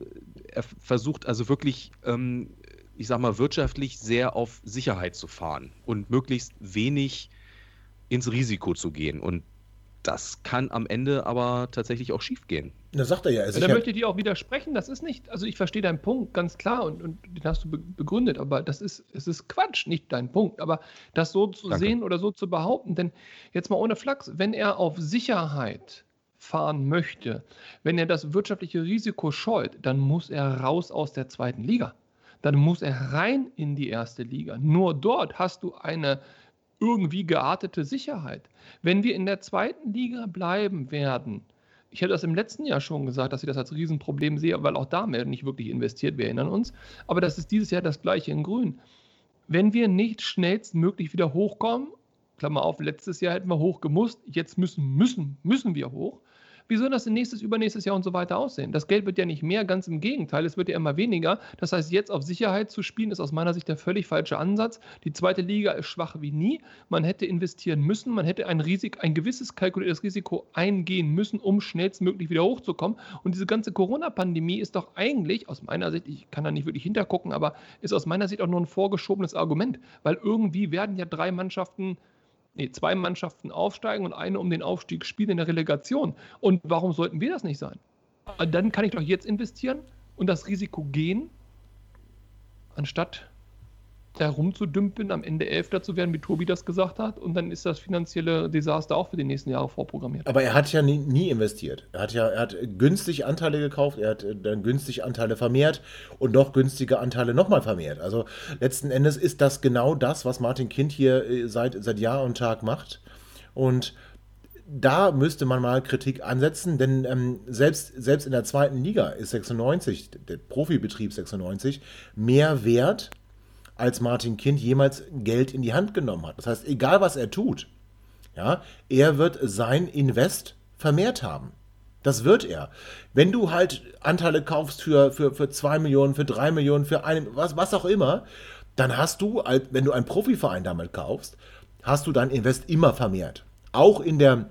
S4: er versucht also wirklich, ähm, ich sag mal, wirtschaftlich sehr auf Sicherheit zu fahren und möglichst wenig ins Risiko zu gehen. Und das kann am Ende aber tatsächlich auch schief gehen.
S3: Das sagt er ja. Also da möchte ich dir auch widersprechen. Das ist nicht, also ich verstehe deinen Punkt ganz klar und, und den hast du begründet, aber das ist, es ist Quatsch, nicht dein Punkt. Aber das so zu Danke. sehen oder so zu behaupten, denn jetzt mal ohne Flachs, wenn er auf Sicherheit fahren möchte, wenn er das wirtschaftliche Risiko scheut, dann muss er raus aus der zweiten Liga. Dann muss er rein in die erste Liga. Nur dort hast du eine irgendwie geartete Sicherheit. Wenn wir in der zweiten Liga bleiben werden, ich hätte das im letzten Jahr schon gesagt, dass ich das als Riesenproblem sehe, weil auch da nicht wirklich investiert, wir erinnern uns. Aber das ist dieses Jahr das gleiche in Grün. Wenn wir nicht schnellstmöglich wieder hochkommen, Klammer auf, letztes Jahr hätten wir hoch gemusst, jetzt müssen, müssen, müssen wir hoch, wie soll das denn nächstes, übernächstes Jahr und so weiter aussehen? Das Geld wird ja nicht mehr, ganz im Gegenteil, es wird ja immer weniger. Das heißt, jetzt auf Sicherheit zu spielen, ist aus meiner Sicht der völlig falsche Ansatz. Die zweite Liga ist schwach wie nie. Man hätte investieren müssen, man hätte ein, Risik, ein gewisses kalkuliertes Risiko eingehen müssen, um schnellstmöglich wieder hochzukommen. Und diese ganze Corona-Pandemie ist doch eigentlich, aus meiner Sicht, ich kann da nicht wirklich hintergucken, aber ist aus meiner Sicht auch nur ein vorgeschobenes Argument, weil irgendwie werden ja drei Mannschaften nee, zwei Mannschaften aufsteigen und eine um den Aufstieg spielen in der Relegation. Und warum sollten wir das nicht sein? Dann kann ich doch jetzt investieren und das Risiko gehen, anstatt da rumzudümpeln, am Ende Elfter zu werden, wie Tobi das gesagt hat, und dann ist das finanzielle Desaster auch für die nächsten Jahre vorprogrammiert.
S2: Aber er hat ja nie, nie investiert. Er hat ja er hat günstig Anteile gekauft, er hat äh, dann günstig Anteile vermehrt und noch günstige Anteile nochmal vermehrt. Also letzten Endes ist das genau das, was Martin Kind hier äh, seit, seit Jahr und Tag macht. Und da müsste man mal Kritik ansetzen, denn ähm, selbst, selbst in der zweiten Liga ist 96, der Profibetrieb 96, mehr wert als Martin Kind jemals Geld in die Hand genommen hat. Das heißt, egal was er tut, ja, er wird sein Invest vermehrt haben. Das wird er. Wenn du halt Anteile kaufst für, für, für 2 Millionen, für 3 Millionen, für eine, was, was auch immer, dann hast du, wenn du einen Profiverein damit kaufst, hast du dein Invest immer vermehrt. Auch in der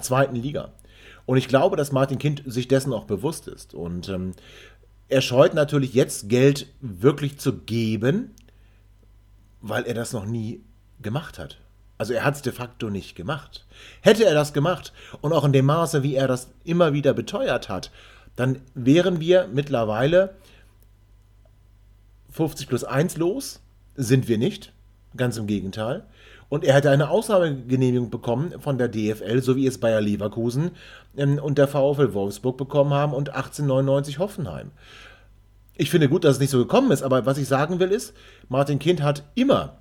S2: zweiten Liga. Und ich glaube, dass Martin Kind sich dessen auch bewusst ist. Und ähm, er scheut natürlich jetzt Geld wirklich zu geben, weil er das noch nie gemacht hat. Also er hat es de facto nicht gemacht. Hätte er das gemacht und auch in dem Maße, wie er das immer wieder beteuert hat, dann wären wir mittlerweile 50 plus 1 los. Sind wir nicht. Ganz im Gegenteil. Und er hätte eine Ausnahmegenehmigung bekommen von der DFL, so wie es Bayer Leverkusen ähm, und der VfL Wolfsburg bekommen haben und 1899 Hoffenheim. Ich finde gut, dass es nicht so gekommen ist, aber was ich sagen will ist, Martin Kind hat immer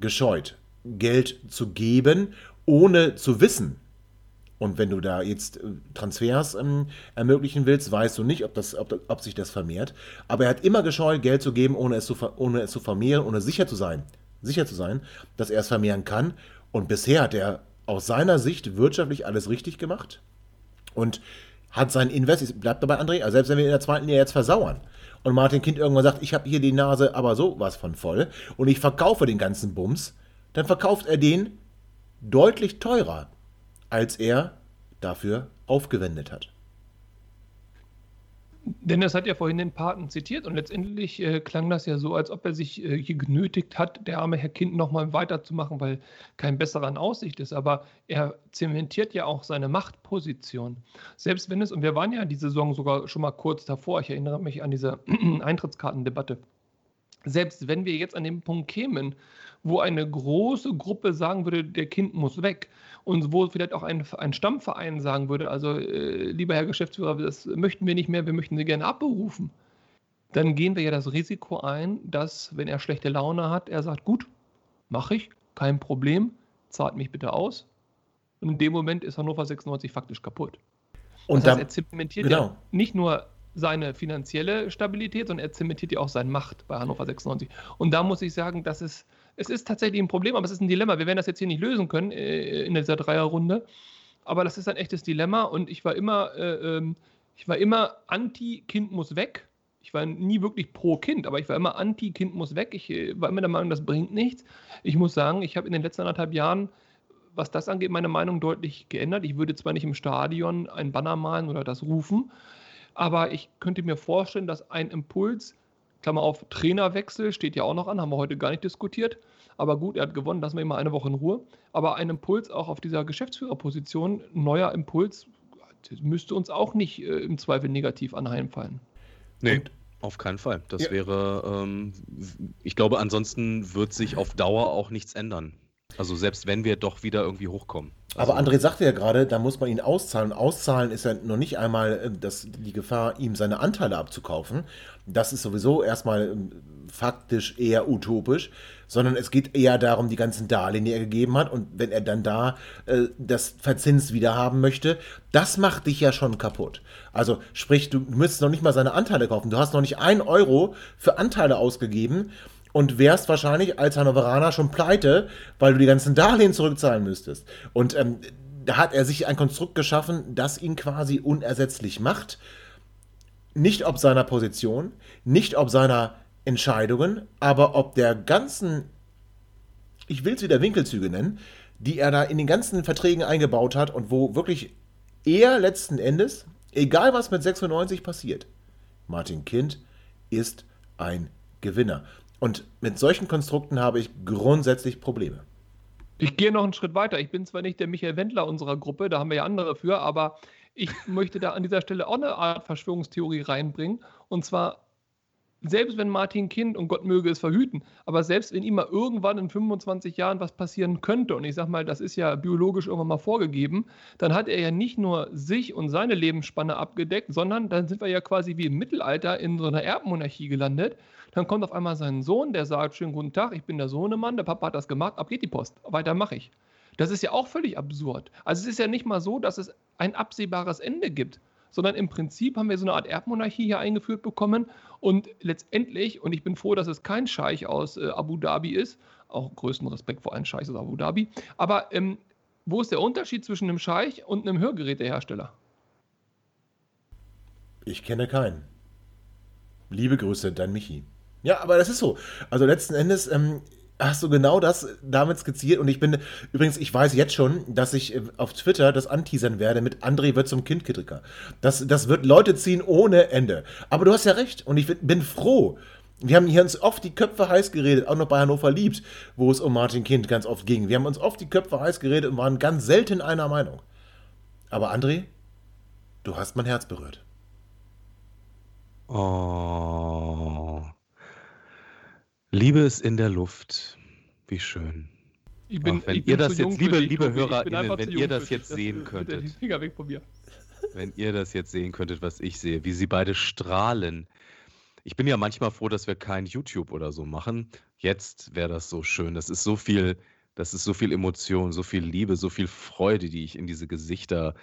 S2: gescheut, Geld zu geben, ohne zu wissen. Und wenn du da jetzt äh, Transfers ähm, ermöglichen willst, weißt du nicht, ob, das, ob, ob, sich das vermehrt. Aber er hat immer gescheut, Geld zu geben, ohne es zu, ohne es zu vermehren, ohne sicher zu sein, sicher zu sein, dass er es vermehren kann. Und bisher hat er aus seiner Sicht wirtschaftlich alles richtig gemacht und hat sein Invest, bleibt dabei André, also selbst wenn wir in der zweiten Liga jetzt versauern, und Martin Kind irgendwann sagt, ich habe hier die Nase aber sowas von voll und ich verkaufe den ganzen Bums, dann verkauft er den deutlich teurer, als er dafür aufgewendet hat.
S3: Dennis hat ja vorhin den Paten zitiert und letztendlich äh, klang das ja so, als ob er sich äh, hier genötigt hat, der arme Herr Kind nochmal weiterzumachen, weil kein besserer in Aussicht ist. Aber er zementiert ja auch seine Machtposition. Selbst wenn es, und wir waren ja die Saison sogar schon mal kurz davor, ich erinnere mich an diese Eintrittskartendebatte, selbst wenn wir jetzt an den Punkt kämen, wo eine große Gruppe sagen würde, der Kind muss weg und wo vielleicht auch ein, ein Stammverein sagen würde, also äh, lieber Herr Geschäftsführer, das möchten wir nicht mehr, wir möchten Sie gerne abberufen, dann gehen wir ja das Risiko ein, dass, wenn er schlechte Laune hat, er sagt, gut, mache ich, kein Problem, zahlt mich bitte aus. Und in dem Moment ist Hannover 96 faktisch kaputt. Und das heißt, er zementiert genau. ja nicht nur seine finanzielle Stabilität, sondern er zementiert ja auch seine Macht bei Hannover 96. Und da muss ich sagen, das ist es ist tatsächlich ein Problem, aber es ist ein Dilemma. Wir werden das jetzt hier nicht lösen können äh, in dieser Dreierrunde. Aber das ist ein echtes Dilemma und ich war immer, äh, ähm, ich war immer anti-Kind muss weg. Ich war nie wirklich pro Kind, aber ich war immer anti-Kind muss weg. Ich äh, war immer der Meinung, das bringt nichts. Ich muss sagen, ich habe in den letzten anderthalb Jahren, was das angeht, meine Meinung deutlich geändert. Ich würde zwar nicht im Stadion ein Banner malen oder das rufen, Aber ich könnte mir vorstellen, dass ein Impuls, Klammer auf, Trainerwechsel steht ja auch noch an, haben wir heute gar nicht diskutiert. Aber gut, er hat gewonnen, lassen wir ihn mal eine Woche in Ruhe. Aber ein Impuls auch auf dieser Geschäftsführerposition, neuer Impuls, müsste uns auch nicht äh, im Zweifel negativ anheimfallen.
S4: Nee, Und, auf keinen Fall. Das ja. wäre, ähm, ich glaube, ansonsten wird sich auf Dauer auch nichts ändern. Also selbst wenn wir doch wieder irgendwie hochkommen.
S2: Also Aber André sagte ja gerade, da muss man ihn auszahlen. Auszahlen ist ja noch nicht einmal äh, das, die Gefahr, ihm seine Anteile abzukaufen. Das ist sowieso erstmal ähm, faktisch eher utopisch, sondern es geht eher darum, die ganzen Darlehen, die er gegeben hat. Und wenn er dann da äh, das Verzins wieder haben möchte, das macht dich ja schon kaputt. Also sprich, du müsstest noch nicht mal seine Anteile kaufen. Du hast noch nicht ein Euro für Anteile ausgegeben und wärst wahrscheinlich als Hannoveraner schon pleite, weil du die ganzen Darlehen zurückzahlen müsstest. Und ähm, da hat er sich ein Konstrukt geschaffen, das ihn quasi unersetzlich macht. Nicht ob seiner Position, nicht ob seiner Entscheidungen, aber ob der ganzen, ich will es wieder Winkelzüge nennen, die er da in den ganzen Verträgen eingebaut hat und wo wirklich er letzten Endes, egal was mit 96 passiert, Martin Kind ist ein Gewinner. Und mit solchen Konstrukten habe ich grundsätzlich Probleme.
S3: Ich gehe noch einen Schritt weiter. Ich bin zwar nicht der Michael Wendler unserer Gruppe, da haben wir ja andere für, aber ich möchte da an dieser Stelle auch eine Art Verschwörungstheorie reinbringen. Und zwar selbst wenn Martin Kind, und Gott möge es verhüten, aber selbst wenn ihm mal irgendwann in 25 Jahren was passieren könnte, und ich sag mal, das ist ja biologisch irgendwann mal vorgegeben, dann hat er ja nicht nur sich und seine Lebensspanne abgedeckt, sondern dann sind wir ja quasi wie im Mittelalter in so einer Erbmonarchie gelandet. Dann kommt auf einmal sein Sohn, der sagt: Schönen guten Tag, ich bin der Sohnemann, der Papa hat das gemacht, ab geht die Post, weiter mache ich. Das ist ja auch völlig absurd. Also es ist ja nicht mal so, dass es ein absehbares Ende gibt sondern im Prinzip haben wir so eine Art Erbmonarchie hier eingeführt bekommen und letztendlich, und ich bin froh, dass es kein Scheich aus äh, Abu Dhabi ist, auch größten Respekt vor allen Scheichs aus Abu Dhabi, aber ähm, wo ist der Unterschied zwischen einem Scheich und einem Hörgerätehersteller?
S2: Ich kenne keinen. Liebe Grüße, dein Michi. Ja, aber das ist so. Also letzten Endes, ähm, hast du genau das damit skizziert. Und ich bin, übrigens, ich weiß jetzt schon, dass ich äh, auf Twitter das anteasern werde mit André wird zum Kindkritiker. Das, das wird Leute ziehen ohne Ende. Aber du hast ja recht. Und ich bin froh. Wir haben hier uns oft die Köpfe heiß geredet, auch noch bei Hannover liebt, wo es um Martin Kind ganz oft ging. Wir haben uns oft die Köpfe heiß geredet und waren ganz selten einer Meinung. Aber André, du hast mein Herz berührt.
S4: Oh. Liebe ist in der Luft. Wie schön.
S3: Ich bin,
S4: Auch wenn
S3: ich
S4: ihr das jetzt, liebe, liebe HörerInnen, wenn ihr das jetzt sehen könntet.
S3: Finger weg von mir.
S4: Wenn ihr das jetzt sehen könntet, was ich sehe, wie sie beide strahlen. Ich bin ja manchmal froh, dass wir kein YouTube oder so machen. Jetzt wäre das so schön. Das ist so viel, das ist so viel Emotion, so viel Liebe, so viel Freude, die ich in diese Gesichter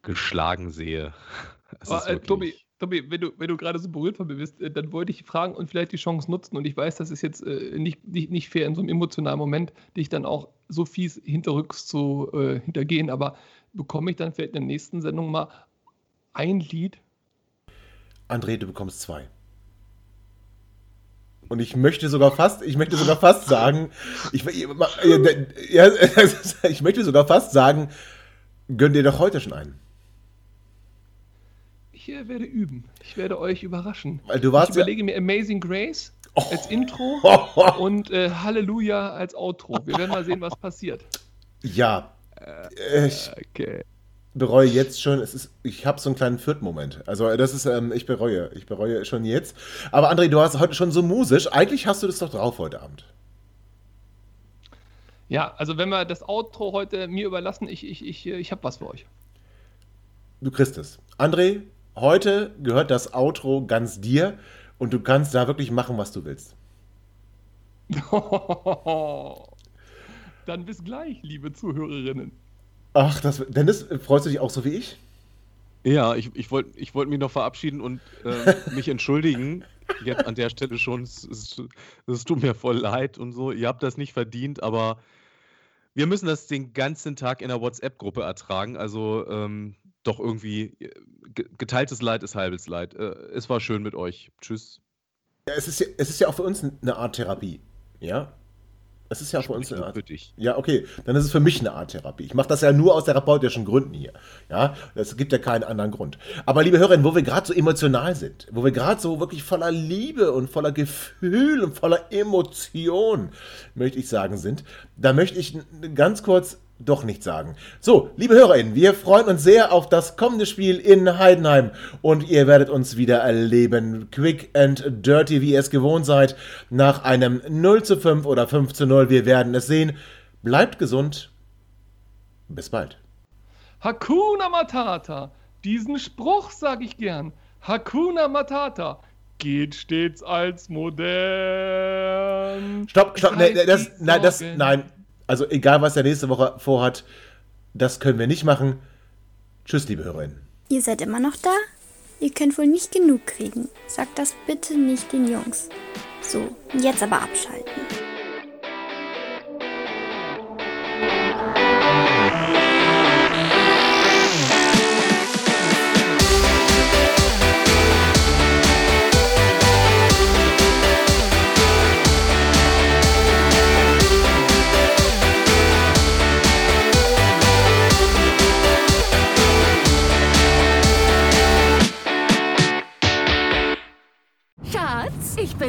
S4: geschlagen sehe.
S3: Aber, äh, Tobi, Tobi, wenn du, wenn du gerade so berührt von mir bist, äh, dann wollte ich fragen und vielleicht die Chance nutzen. Und ich weiß, das ist jetzt äh, nicht, nicht, nicht fair in so einem emotionalen Moment, dich dann auch so fies hinterrücks zu äh, hintergehen. Aber bekomme ich dann vielleicht in der nächsten Sendung mal ein Lied?
S2: André, du bekommst zwei. Und ich möchte sogar fast, ich möchte sogar fast sagen, ich, ja, ich möchte sogar fast sagen, gönn dir doch heute schon einen
S3: ich äh, werde üben. Ich werde euch überraschen.
S2: Weil du warst
S3: ich überlege ja mir Amazing Grace oh. als Intro und äh, Halleluja als Outro. Wir werden mal sehen, was passiert.
S2: Ja. Äh, ich okay. bereue jetzt schon, es ist, ich habe so einen kleinen Viertmoment. Also das ist, ähm, ich bereue, ich bereue schon jetzt. Aber André, du hast heute schon so musisch. Eigentlich hast du das doch drauf heute Abend.
S3: Ja, also wenn wir das Outro heute mir überlassen, ich, ich, ich, ich habe was für euch.
S2: Du kriegst es. André, Heute gehört das Outro ganz dir und du kannst da wirklich machen, was du willst.
S3: Dann bis gleich, liebe Zuhörerinnen.
S2: Ach, das, Dennis, freust du dich auch so wie ich?
S4: Ja, ich, ich wollte ich wollt mich noch verabschieden und äh, mich entschuldigen. Jetzt an der Stelle schon. Es, es, es tut mir voll leid und so. Ihr habt das nicht verdient, aber wir müssen das den ganzen Tag in der WhatsApp-Gruppe ertragen. Also ähm, doch irgendwie äh, geteiltes Leid ist halbes Leid. Äh, es war schön mit euch. Tschüss.
S2: Ja, es ist ja, es ist ja auch für uns eine Art Therapie. Ja. Das ist ja auch für uns eine
S4: Art. Für dich.
S2: Ja, okay. Dann ist es für mich eine Art Therapie. Ich mache das ja nur aus therapeutischen Gründen hier. Ja, es gibt ja keinen anderen Grund. Aber liebe Hörerinnen, wo wir gerade so emotional sind, wo wir gerade so wirklich voller Liebe und voller Gefühl und voller Emotion, möchte ich sagen, sind, da möchte ich ganz kurz doch nicht sagen. So, liebe HörerInnen, wir freuen uns sehr auf das kommende Spiel in Heidenheim und ihr werdet uns wieder erleben. Quick and dirty, wie ihr es gewohnt seid, nach einem 0 zu 5 oder 5 zu 0. Wir werden es sehen. Bleibt gesund. Bis bald.
S3: Hakuna Matata. Diesen Spruch sage ich gern. Hakuna Matata geht stets als modern.
S2: Stopp, stopp, nee, das, nein, das, nein, also egal, was er nächste Woche vorhat, das können wir nicht machen. Tschüss, liebe Hörerinnen.
S5: Ihr seid immer noch da? Ihr könnt wohl nicht genug kriegen. Sagt das bitte nicht den Jungs. So, jetzt aber abschalten.